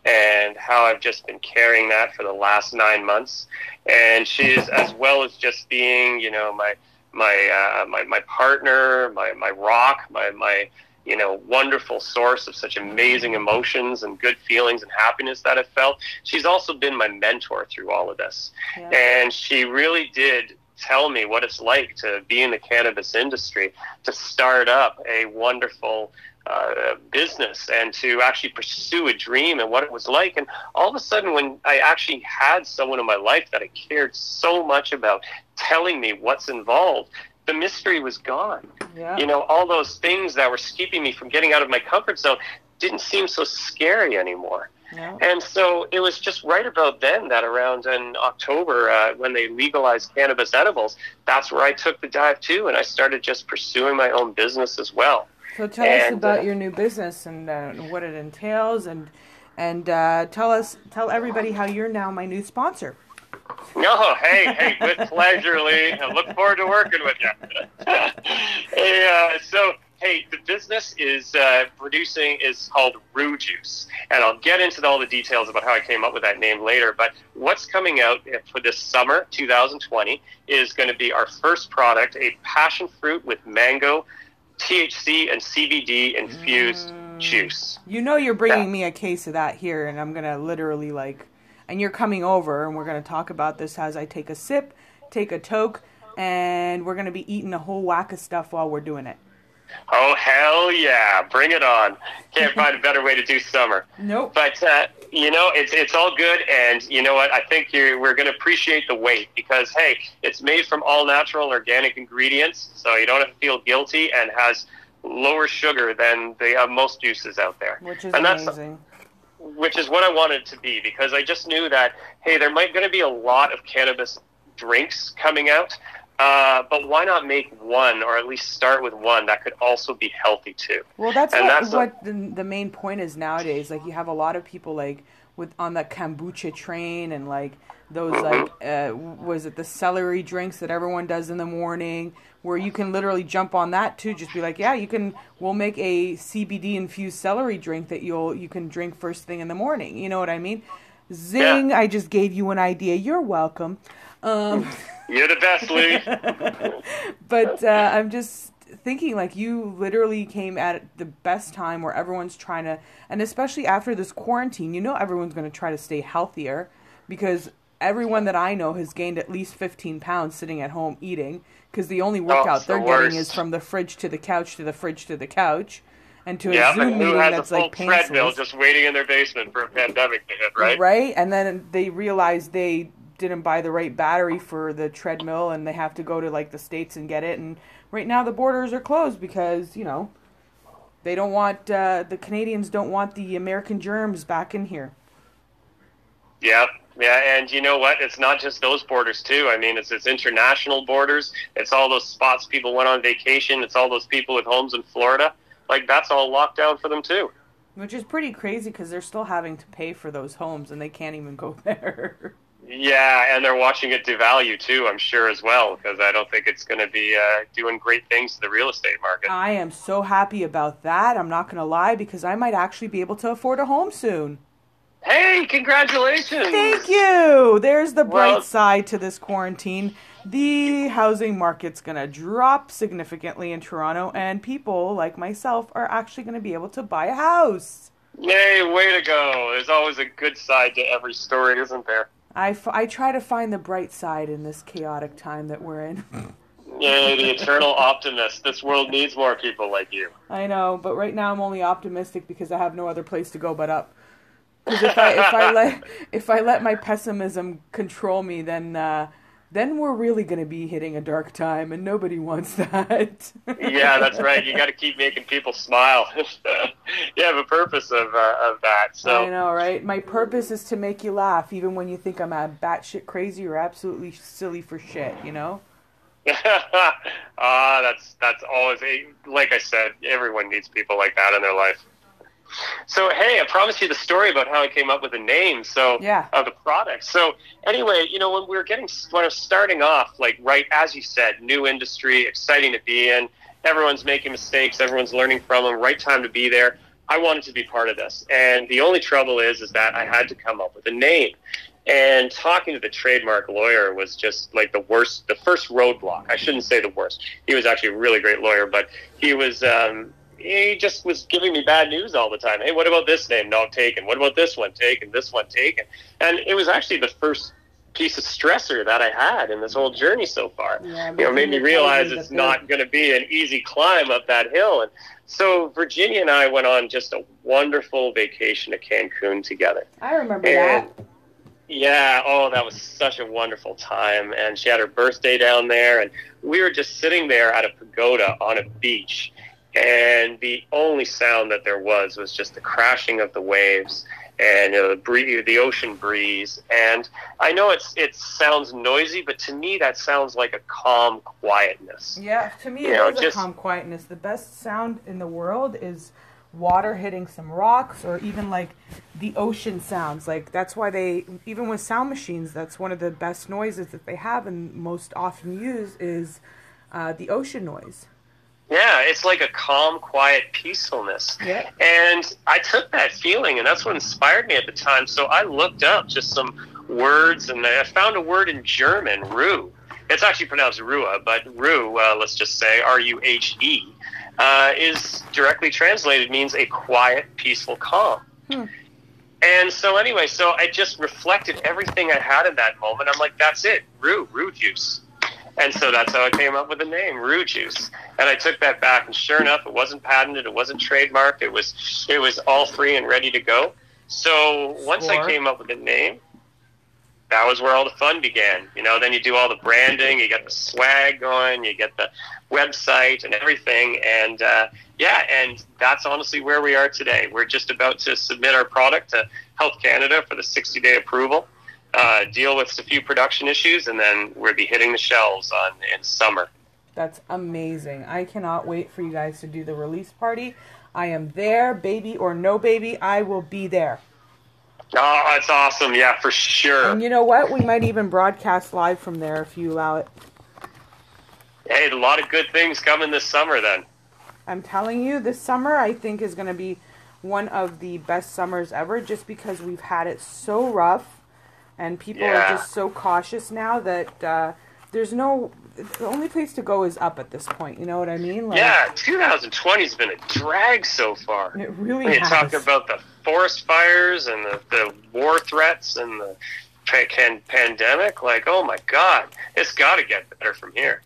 and how I've just been carrying that for the last nine months. And she's as well as just being, you know, my my uh, my my partner, my my rock, my my you know, wonderful source of such amazing emotions and good feelings and happiness that I've felt. She's also been my mentor through all of this. Yeah. And she really did tell me what it's like to be in the cannabis industry, to start up a wonderful uh, business and to actually pursue a dream and what it was like. And all of a sudden, when I actually had someone in my life that I cared so much about telling me what's involved, the mystery was gone. Yeah. You know, all those things that were keeping me from getting out of my comfort zone didn't seem so scary anymore. Yeah. And so it was just right about then that around in October, uh, when they legalized cannabis edibles, that's where I took the dive too, and I started just pursuing my own business as well. So tell and, us about uh, your new business and uh, what it entails, and and uh, tell us tell everybody how you're now my new sponsor. No, hey, hey, with pleasure, Lee. I look forward to working with you. hey, uh, so, hey, the business is uh, producing is called Ruhe Juice, and I'll get into all the details about how I came up with that name later. But what's coming out for this summer, 2020, is going to be our first product, a passion fruit with mango, THC, and CBD infused mm. juice. You know, you're bringing me a case of that here, and I'm gonna literally like and you're coming over and we're going to talk about this as I take a sip, take a toke, and we're going to be eating a whole whack of stuff while we're doing it. Oh hell yeah! Bring it on! Can't find a better way to do summer. Nope. But uh, you know, it's it's all good, and you know what? I think you're, we're going to appreciate the wait because hey, it's made from all natural organic ingredients, so you don't have to feel guilty, and has lower sugar than the uh, most juices out there. Which is and amazing. That's, which is what I wanted to be because I just knew that hey, there might going to be a lot of cannabis drinks coming out, uh, but why not make one or at least start with one that could also be healthy too? Well, that's and what, that's what a, the, the main point is nowadays. Like you have a lot of people like with on the kombucha train and like those mm-hmm. like uh, was it the celery drinks that everyone does in the morning where you can literally jump on that too. Just be like yeah you can we'll make a cbd infused celery drink that you'll you can drink first thing in the morning. You know what i mean? Zing yeah. i just gave you an idea. You're welcome. Um, you're the best lee. But uh, i'm just thinking like you literally came at the best time where everyone's trying to and especially after this quarantine you know everyone's going to try to stay healthier because everyone that i know has gained at least 15 pounds sitting at home eating because the only workout oh, they're the getting is from the fridge to the couch to the fridge to the couch and to a yeah, Zoom meeting that's like painless. treadmill just waiting in their basement for a pandemic to hit, right? Right, and then they realize they didn't buy the right battery for the treadmill, and they have to go to like the states and get it. And right now the borders are closed because you know they don't want uh, the Canadians don't want the American germs back in here. Yeah, yeah, and you know what? It's not just those borders too. I mean, it's it's international borders. It's all those spots people went on vacation. It's all those people with homes in Florida. Like that's all locked down for them too. Which is pretty crazy because they're still having to pay for those homes and they can't even go there. Yeah, and they're watching it devalue too. I'm sure as well because I don't think it's going to be uh, doing great things to the real estate market. I am so happy about that. I'm not going to lie because I might actually be able to afford a home soon. Hey, congratulations! Thank you. There's the bright Well- side to this quarantine. The housing market's going to drop significantly in Toronto, and people like myself are actually going to be able to buy a house. Yay, way to go! There's always a good side to every story, isn't there? I, f- I try to find the bright side in this chaotic time that we're in. Yay, the eternal optimist. This world needs more people like you. I know, but right now I'm only optimistic because I have no other place to go but up. Because if I if I let if I let my pessimism control me, then uh, then we're really going to be hitting a dark time, and nobody wants that. Yeah, that's right. You got to keep making people smile. you have a purpose of uh, of that. I know, right? My purpose is to make you laugh, even when you think I'm a batshit crazy or absolutely silly for shit. You know? ah, that's that's always like I said. Everyone needs people like that in their life. So hey, I promised you the story about how I came up with the name. So Yeah. of the product. So anyway, you know when we were getting when I was starting off, like right as you said, new industry, exciting to be in. Everyone's making mistakes. Everyone's learning from them. Right time to be there. I wanted to be part of this, and the only trouble is, is that I had to come up with a name. And talking to the trademark lawyer was just like the worst, the first roadblock. I shouldn't say the worst. He was actually a really great lawyer, but he was, um, he just was giving me bad news all the time. Hey, what about this name? No, taken. What about this one? Taken. This one taken. And it was actually the first piece of stressor that I had in this whole journey so far. Yeah, you know, made me realize it's not going to be an easy climb up that hill. And so Virginia and I went on just a wonderful vacation to Cancun together. I remember And that. yeah, oh, that was such a wonderful time. And she had her birthday down there, and we were just sitting there at a pagoda on a beach. And the only sound that there was was just the crashing of the waves and uh, the breeze, the ocean breeze. And I know it's it sounds noisy, but to me that sounds like a calm quietness. Yeah, to me You it know, is just- a calm quietness. The best sound in the world is water hitting some rocks or even like the ocean sounds. Like that's why they even with sound machines, that's one of the best noises that they have and most often use is uh, the ocean noise. Yeah, it's like a calm, quiet peacefulness. Yeah. And I took that feeling, and that's what inspired me at the time. So I looked up just some words, and I found a word in German, Ruhe. It's actually pronounced Ruhe, but Ruhe, uh, let's just say R U H E, uh, is directly translated means a quiet, peaceful calm. Hmm. And so, anyway, so I just reflected everything I had in that moment. I'm like, that's it, Ruhe, Ruhe juice. And so that's how I came up with the name, Ruhe Juice. And I took that back, and sure enough, it wasn't patented, it wasn't trademarked, it was it was all free and ready to go. So once I came up with the name, that was where all the fun began. You know, then you do all the branding, you get the swag going, you get the website and everything, and uh, yeah, and that's honestly where we are today. We're just about to submit our product to Health Canada for the 60-day approval. Uh, deal with a few production issues, and then we'll be hitting the shelves on in summer. That's amazing. I cannot wait for you guys to do the release party. I am there, baby or no baby, I will be there. Oh, that's awesome! Yeah, for sure. And you know what? We might even broadcast live from there if you allow it. Hey, a lot of good things coming this summer. Then. I'm telling you, this summer I think is going to be one of the best summers ever just because we've had it so rough and people Yeah. are just so cautious now that uh, there's no. The only place to go is up at this point. You know what I mean? Like, Yeah, 2020 has been a drag so far. It really you talk about the forest fires and the, the war threats and the pa- can, pandemic, like, oh my God, it's got to get better from here.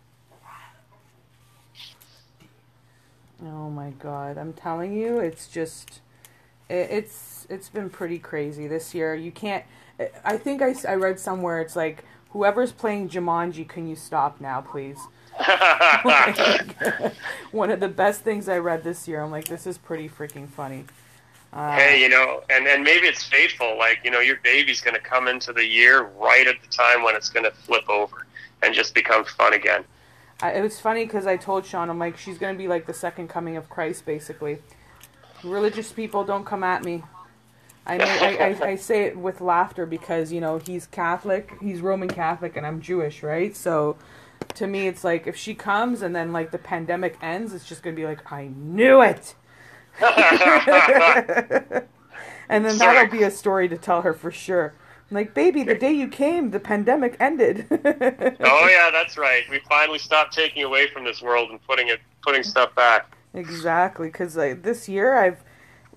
Oh my god, I'm telling you, it's just it, it's it's been pretty crazy this year. You can't I think I, I read somewhere it's like whoever's playing Jumanji, can you stop now, please? One of the best things I read this year. I'm like, this is pretty freaking funny. Uh, hey, you know, and, and maybe it's fateful. Like, you know, your baby's going to come into the year right at the time when it's going to flip over and just become fun again. I, it was funny because I told Sean, I'm like, she's gonna be like the second coming of Christ, basically. Religious people, don't come at me. I know I, I, I say it with laughter because you know he's Catholic, he's Roman Catholic, and I'm Jewish, right? So to me, it's like if she comes and then like the pandemic ends, it's just gonna be like I knew it. and then that'll be a story to tell her for sure. I'm like, baby, the day you came, the pandemic ended. oh yeah, that's right. We finally stopped taking away from this world and putting it, putting stuff back. Exactly, because like this year, I've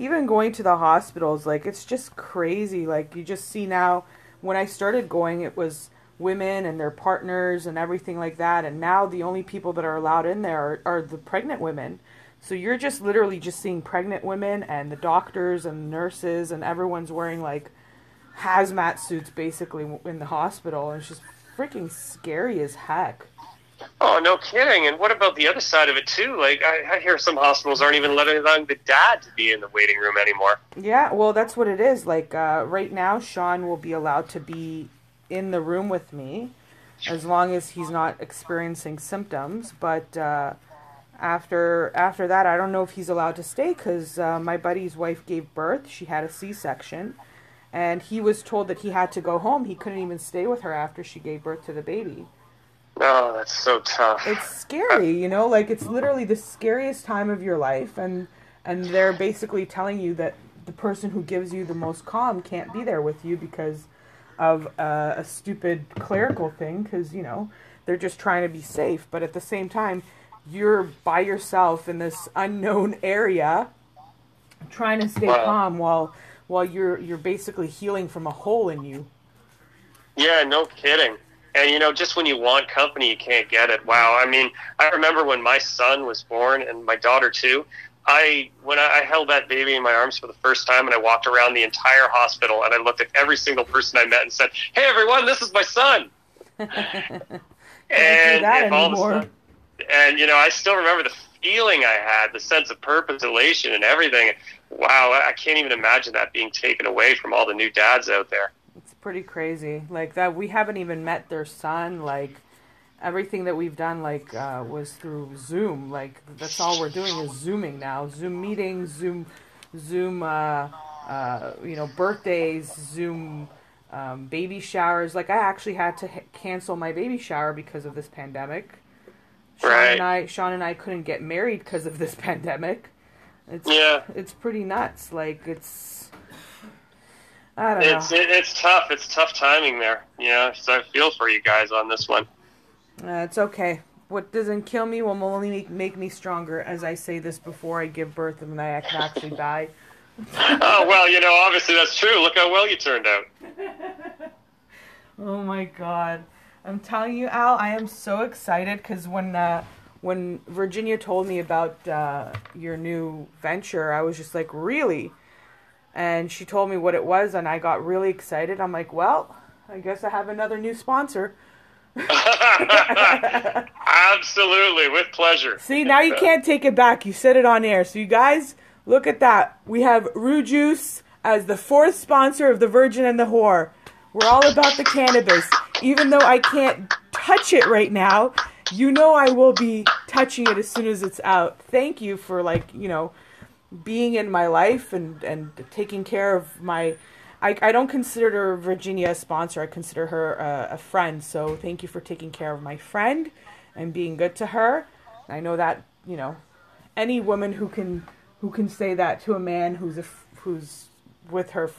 even going to the hospitals. Like it's just crazy. Like you just see now. When I started going, it was women and their partners and everything like that. And now the only people that are allowed in there are, are the pregnant women. So you're just literally just seeing pregnant women and the doctors and nurses and everyone's wearing like hazmat suits basically in the hospital. And it's just freaking scary as heck. Oh, no kidding. And what about the other side of it too? Like I, I hear some hospitals aren't even letting the dad to be in the waiting room anymore. Yeah, well, that's what it is. Like uh, right now, Sean will be allowed to be in the room with me as long as he's not experiencing symptoms. But uh, after after that, I don't know if he's allowed to stay because uh, my buddy's wife gave birth. She had a C-section, and he was told that he had to go home. He couldn't even stay with her after she gave birth to the baby. Oh, that's so tough. It's scary, you know, like it's literally the scariest time of your life and and they're basically telling you that the person who gives you the most calm can't be there with you because of uh, a stupid clerical thing cuz you know, they're just trying to be safe, but at the same time, you're by yourself in this unknown area trying to stay wow. calm while while you're you're basically healing from a hole in you. Yeah, no kidding. And you know, just when you want company, you can't get it. Wow. I mean, I remember when my son was born and my daughter too. I when I, held that baby in my arms for the first time, and I walked around the entire hospital, and I looked at every single person I met and said, "Hey, everyone, this is my son." and and all sudden, and you know, I still remember the feeling I had, the sense of purpose, elation, and everything. Wow, I can't even imagine that being taken away from all the new dads out there pretty crazy. Like that, we haven't even met their son. Like everything that we've done, like uh, was through Zoom. Like that's all we're doing is zooming now. Zoom meetings, Zoom, Zoom. Uh, uh, you know, birthdays, Zoom. Um, baby showers. Like I actually had to h- cancel my baby shower because of this pandemic. Sean right. and I, Sean and I couldn't get married because of this pandemic. It's yeah. it's pretty nuts. Like it's I don't it's, know. It, it's tough. It's tough timing there. Yeah, so I feel for you guys on this one. Uh, it's okay. What doesn't kill me will only make, make me stronger, as I say this before I give birth and I can actually die. oh, well, you know, obviously that's true. Look how well you turned out. oh, my God. I'm telling you, Al, I am so excited because when, uh, when Virginia told me about uh, your new venture, I was just like, really? And she told me what it was and I got really excited. I'm like, well, I guess I have another new sponsor. Absolutely, with pleasure. See, now you can't take it back. You said it on air. So you guys, look at that. We have Ruhe Juice as the fourth sponsor of the Virgin and the Whore. We're all about the cannabis. Even though I can't touch it right now, you know I will be touching it as soon as it's out. Thank you for like, you know, being in my life and, and taking care of my I, I don't consider Virginia a sponsor. I consider her a, a, friend. So thank you for taking care of my friend and being good to her. I know that you know any woman who can who can say that to a man who's a who's with her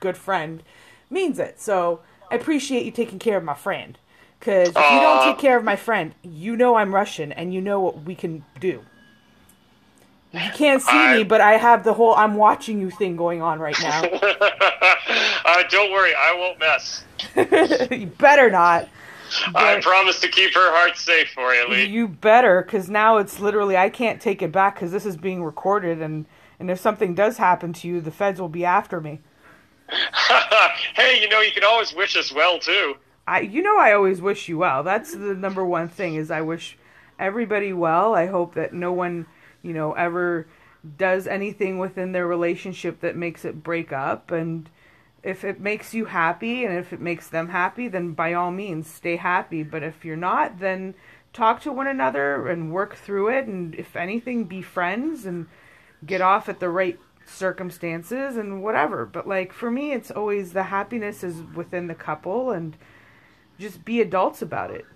good friend means it. So I appreciate you taking care of my friend. Because if you don't take care of my friend, you know I'm Russian and you know what we can do. You can't see I, me, but I have the whole "I'm watching you" thing going on right now. uh, don't worry, I won't mess. you better not. I promise to keep her heart safe for you, Lee. You better, because now it's literally I can't take it back because this is being recorded, and and if something does happen to you, the feds will be after me. hey, you know you can always wish us well too. I, you know, I always wish you well. That's the number one thing is I wish everybody well. I hope that no one you know, ever does anything within their relationship that makes it break up. And if it makes you happy and if it makes them happy, then by all means stay happy. But if you're not, then talk to one another and work through it. And if anything, be friends and get off at the right circumstances and whatever. But like for me, it's always the happiness is within the couple and just be adults about it.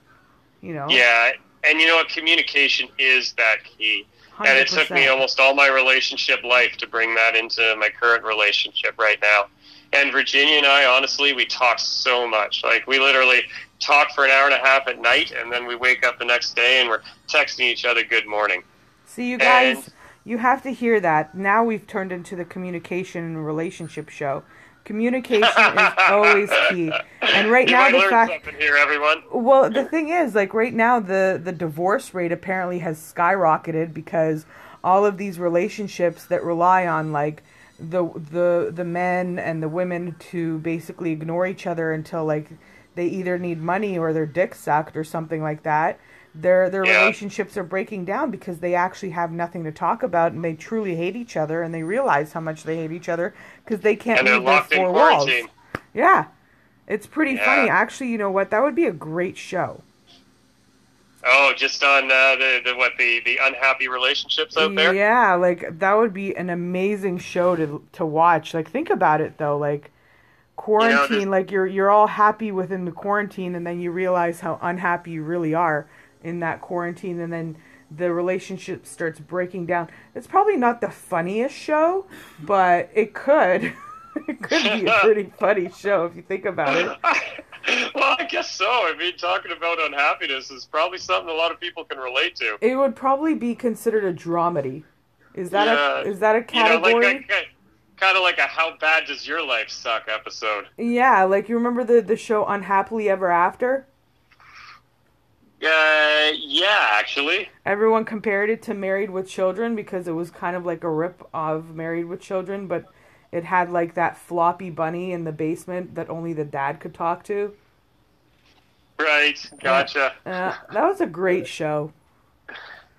You know? Yeah. And you know what? Communication is that key 100%. and it took me almost all my relationship life to bring that into my current relationship right now. And Virginia and I, honestly, we talk so much. Like we literally talk for an hour and a half at night, and then we wake up the next day and we're texting each other good morning. See, you guys, and, you have to hear that. Now we've turned into the communication and relationship show. Communication is always key. And right you now, the fact here, everyone. Well, the thing is, like right now, the the divorce rate apparently has skyrocketed because all of these relationships that rely on like the the the men and the women to basically ignore each other until like they either need money or their dick sucked or something like that their their yeah. relationships are breaking down because they actually have nothing to talk about and they truly hate each other and they realize how much they hate each other because they can't leave their four walls. Yeah, it's pretty yeah. funny. Actually, you know what? That would be a great show. Oh, just on uh, the, the what the the unhappy relationships out there. Yeah, like that would be an amazing show to to watch. Like think about it though, like quarantine. You know, like you're you're all happy within the quarantine, and then you realize how unhappy you really are in that quarantine and then the relationship starts breaking down. It's probably not the funniest show, but it could. it could be a pretty funny show if you think about it. well, I guess so. I mean, talking about unhappiness is probably something a lot of people can relate to. It would probably be considered a dramedy. Is that yeah. a is that a category? You know, like a, kind of like a "How bad does your life suck?" episode. Yeah, like you remember the the show Unhappily Ever After. Uh, yeah, actually. Everyone compared it to Married with Children because it was kind of like a rip of Married with Children, but it had like that floppy bunny in the basement that only the dad could talk to. Right, gotcha. Uh, uh, that was a great show.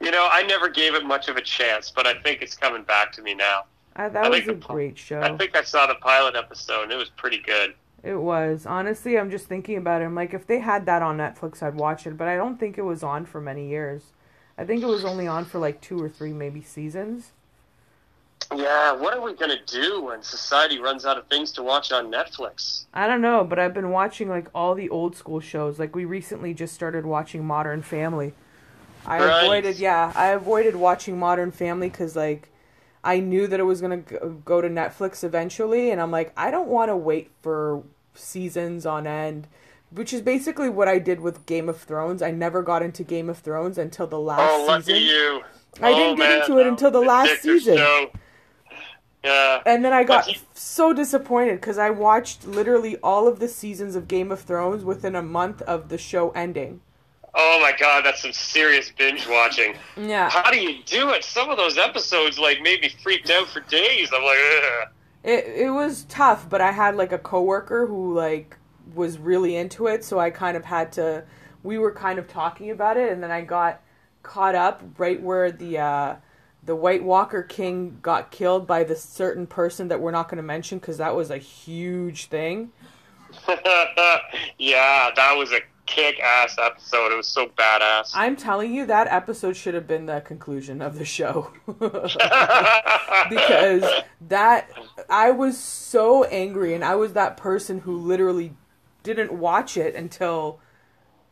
You know, I never gave it much of a chance, but I think it's coming back to me now. Uh, that I was a the, great show. I think I saw the pilot episode and it was pretty good. It was. Honestly, I'm just thinking about it. I'm like, if they had that on Netflix, I'd watch it. But I don't think it was on for many years. I think it was only on for like two or three, maybe seasons. Yeah, what are we gonna do when society runs out of things to watch on Netflix? I don't know, but I've been watching like all the old school shows. Like we recently just started watching Modern Family. I right. avoided, yeah, I avoided watching Modern Family because like I knew that it was gonna go to Netflix eventually, and I'm like, I don't want to wait for seasons on end, which is basically what I did with Game of Thrones. I never got into Game of Thrones until the last oh, lucky season. you! I oh, didn't man, get into it until the last season. Show. Yeah. And then I got he... so disappointed because I watched literally all of the seasons of Game of Thrones within a month of the show ending. Oh my god, that's some serious binge watching. Yeah. How do you do it? Some of those episodes like made me freaked out for days. I'm like, Ugh. It it was tough, but I had like a coworker who like was really into it, so I kind of had to we were kind of talking about it and then I got caught up right where the uh the White Walker King got killed by this certain person that we're not going to mention because that was a huge thing. yeah, that was a kick ass episode. It was so badass. I'm telling you, that episode should have been the conclusion of the show. because that, I was so angry, and I was that person who literally didn't watch it until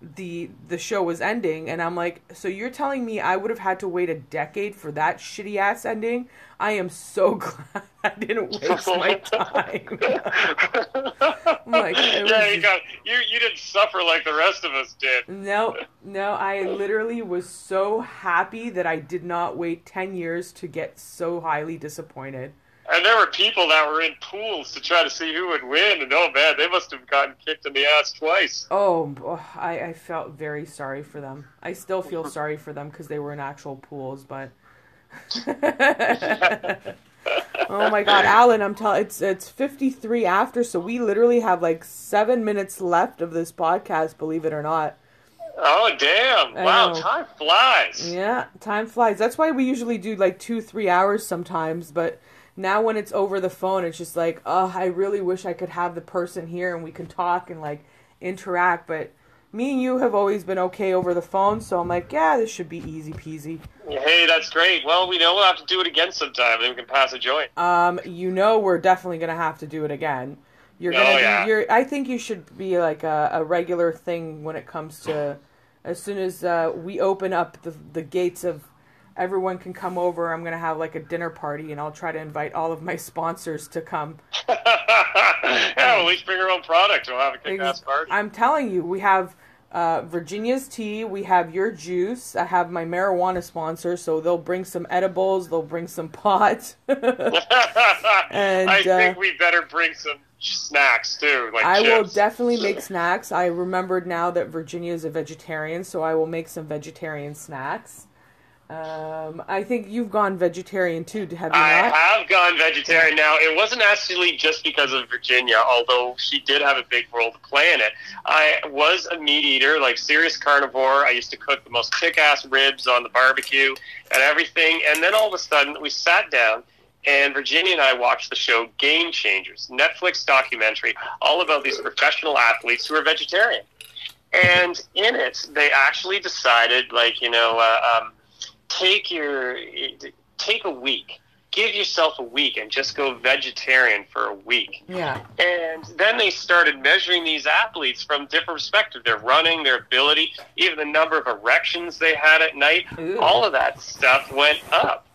the the show was ending and I'm like, so you're telling me I would have had to wait a decade for that shitty ass ending? I am so glad I didn't waste my time. like, yeah, you got you you didn't suffer like the rest of us did. No, no, I literally was so happy that I did not wait ten years to get so highly disappointed. And there were people that were in pools to try to see who would win, and oh man, they must have gotten kicked in the ass twice. Oh, oh I, I felt very sorry for them. I still feel sorry for them because they were in actual pools, but. oh my god, Alan, I'm telling it's it's 53 after, so we literally have like 7 minutes left of this podcast, believe it or not. Oh damn. Wow, time flies. Yeah, time flies. That's why we usually do like 2 3 hours sometimes, but now when it's over the phone, it's just like, oh, I really wish I could have the person here and we can talk and like interact, but me and you have always been okay over the phone, so I'm like, yeah, this should be easy peasy. Hey, that's great. Well, we know we'll have to do it again sometime, then we can pass a joint. Um, you know, we're definitely gonna have to do it again. You're gonna, oh, yeah. you're. I think you should be like a, a regular thing when it comes to, as soon as uh, we open up the the gates of everyone can come over. I'm gonna have like a dinner party, and I'll try to invite all of my sponsors to come. yeah, well, at least bring your own product. We'll have a kick-ass party. I'm telling you, we have uh, Virginia's tea. We have your juice. I have my marijuana sponsor, so they'll bring some edibles. They'll bring some pot. and I think uh, we better bring some snacks too. Like I chips. will definitely make snacks. I remembered now that Virginia is a vegetarian, so I will make some vegetarian snacks. Um, I think you've gone vegetarian too, have you I not? have gone vegetarian now. It wasn't actually just because of Virginia, although she did have a big role to play in it. I was a meat eater, like serious carnivore. I used to cook the most kick-ass ribs on the barbecue and everything. And then all of a sudden, we sat down and Virginia and I watched the show Game Changers, Netflix documentary, all about these professional athletes who are vegetarian. And in it, they actually decided, like, you know, uh, um, take your take a week give yourself a week and just go vegetarian for a week. Yeah. And then they started measuring these athletes from different perspectives. Their running, their ability, even the number of erections they had at night. Ooh. All of that stuff went up.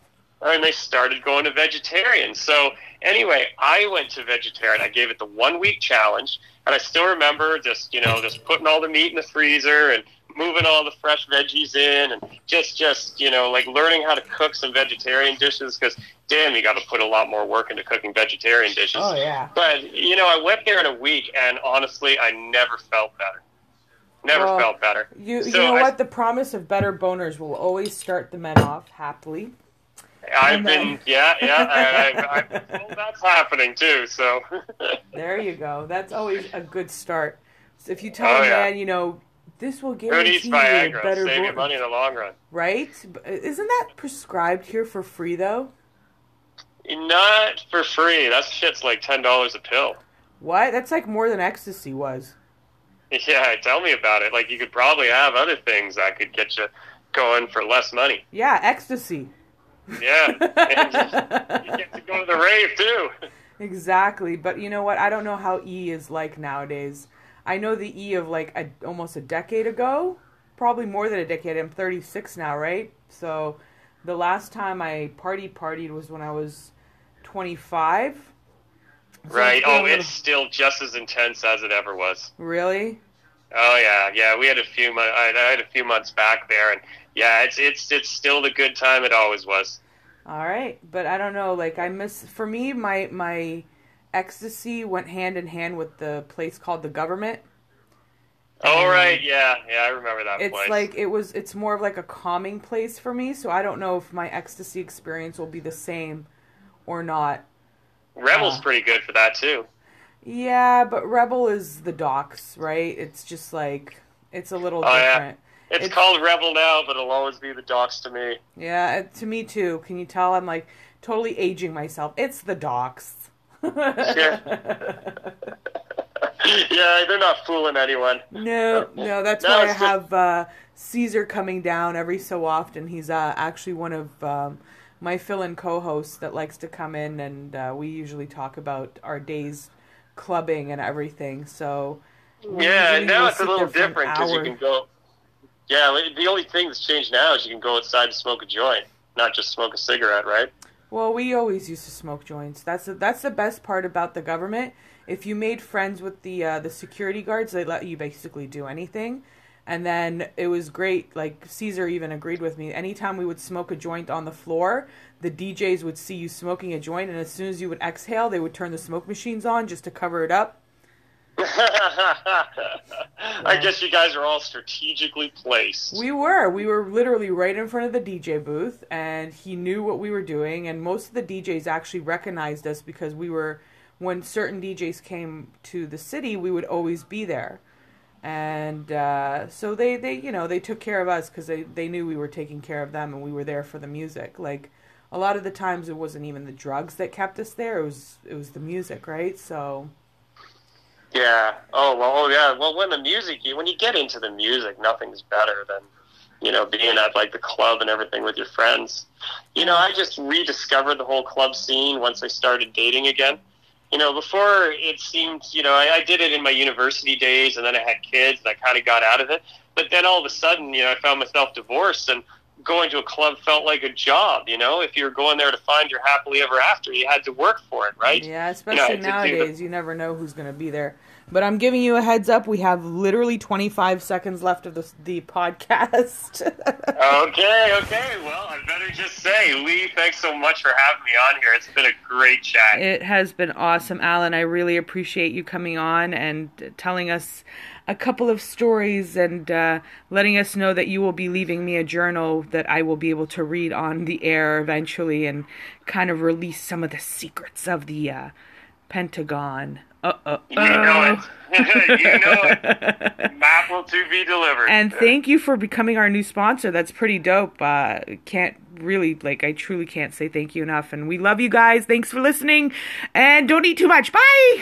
And they started going to vegetarian. So anyway, I went to vegetarian. I gave it the one week challenge. And I still remember just, you know, just putting all the meat in the freezer and moving all the fresh veggies in and just just you know like learning how to cook some vegetarian dishes because damn you got to put a lot more work into cooking vegetarian dishes oh yeah but you know i went there in a week and honestly i never felt better never well, felt better you, so you know I, what the promise of better boners will always start the men off happily I've been, yeah, yeah, I, I, I, well, that's happening too. So there you go. That's always a good start. So if you oh, tell oh, a man, yeah. you know, this will guarantee needs Viagra? better Save your money in the long run. Right? Isn't that prescribed here for free though? Not for free. That shit's like ten dollars a pill. What? That's like more than ecstasy was. Yeah, tell me about it. Like you could probably have other things that could get you going for less money. Yeah, ecstasy. Yeah, and you get to go to the rave too. Exactly, but you know what? I don't know how E is like nowadays. I know the E of like a, almost a decade ago, probably more than a decade. I'm 36 now, right? So the last time I party partied was when I was 25. So right. Oh, little... it's still just as intense as it ever was. Really? Oh yeah, yeah. We had a few months. I had a few months back there, and yeah, it's it's it's still the good time it always was. All right, but I don't know. Like I miss. For me, my my ecstasy went hand in hand with the place called the Guvernment. Oh right, yeah, yeah, I remember that it's place. like it was. It's more of like a calming place for me. So I don't know if my ecstasy experience will be the same or not. Rebel's uh, pretty good for that too. Yeah, but Rebel is the docks, right? It's just like it's a little oh, different. Yeah. It's, it's, called Rebel now, but it'll always be the docks to me. Yeah, to me too. Can you tell I'm like totally aging myself? It's the docks yeah. yeah, they're not fooling anyone. No, no, that's no, why I have uh, Caesar coming down every so often. He's uh, actually one of um, my fill-in co-hosts that likes to come in, and uh, we usually talk about our days clubbing and everything. So yeah, now it's a little different because you can go. Yeah, the only thing that's changed now is you can go outside and smoke a joint, not just smoke a cigarette, right? Well, we always used to smoke joints. That's the, that's the best part about the Guvernment. If you made friends with the uh, the security guards, they let you basically do anything. And then it was great. Like Caesar even agreed with me. Anytime we would smoke a joint on the floor, the DJs would see you smoking a joint, and as soon as you would exhale, they would turn the smoke machines on just to cover it up. I guess you guys are all strategically placed. We were. We were literally right in front of the DJ booth, and he knew what we were doing. And most of the DJs actually recognized us because we were, when certain DJs came to the city, we would always be there. And uh, so they, they, you know, they took care of us because they, they knew we were taking care of them and we were there for the music. Like a lot of the times, it wasn't even the drugs that kept us there; it was it was the music, right? So. Yeah. Oh well. Oh yeah. Well, when the music, when you get into the music, nothing's better than you know being at like the club and everything with your friends. You know, I just rediscovered the whole club scene once I started dating again. You know, before it seemed, you know, I, I did it in my university days, and then I had kids, and I kind of got out of it. But then all of a sudden, you know, I found myself divorced, and going to a club felt like a job. You know, if you were going there to find your happily ever after, you had to work for it, right? Yeah, especially you know, nowadays, the... you never know who's going to be there. But I'm giving you a heads up. We have literally 25 seconds left of the, the podcast. okay, okay. Well, I better just say, Lee, thanks so much for having me on here. It's been a great chat. It has been awesome, Alan. I really appreciate you coming on and telling us a couple of stories and uh, letting us know that you will be leaving me a journal that I will be able to read on the air eventually and kind of release some of the secrets of the uh, Pentagon. Uh-uh. You know it. you know it. Map will to be delivered. And thank you for becoming our new sponsor. That's pretty dope. Uh, can't really, like, I truly can't say thank you enough. And we love you guys. Thanks for listening. And don't eat too much. Bye.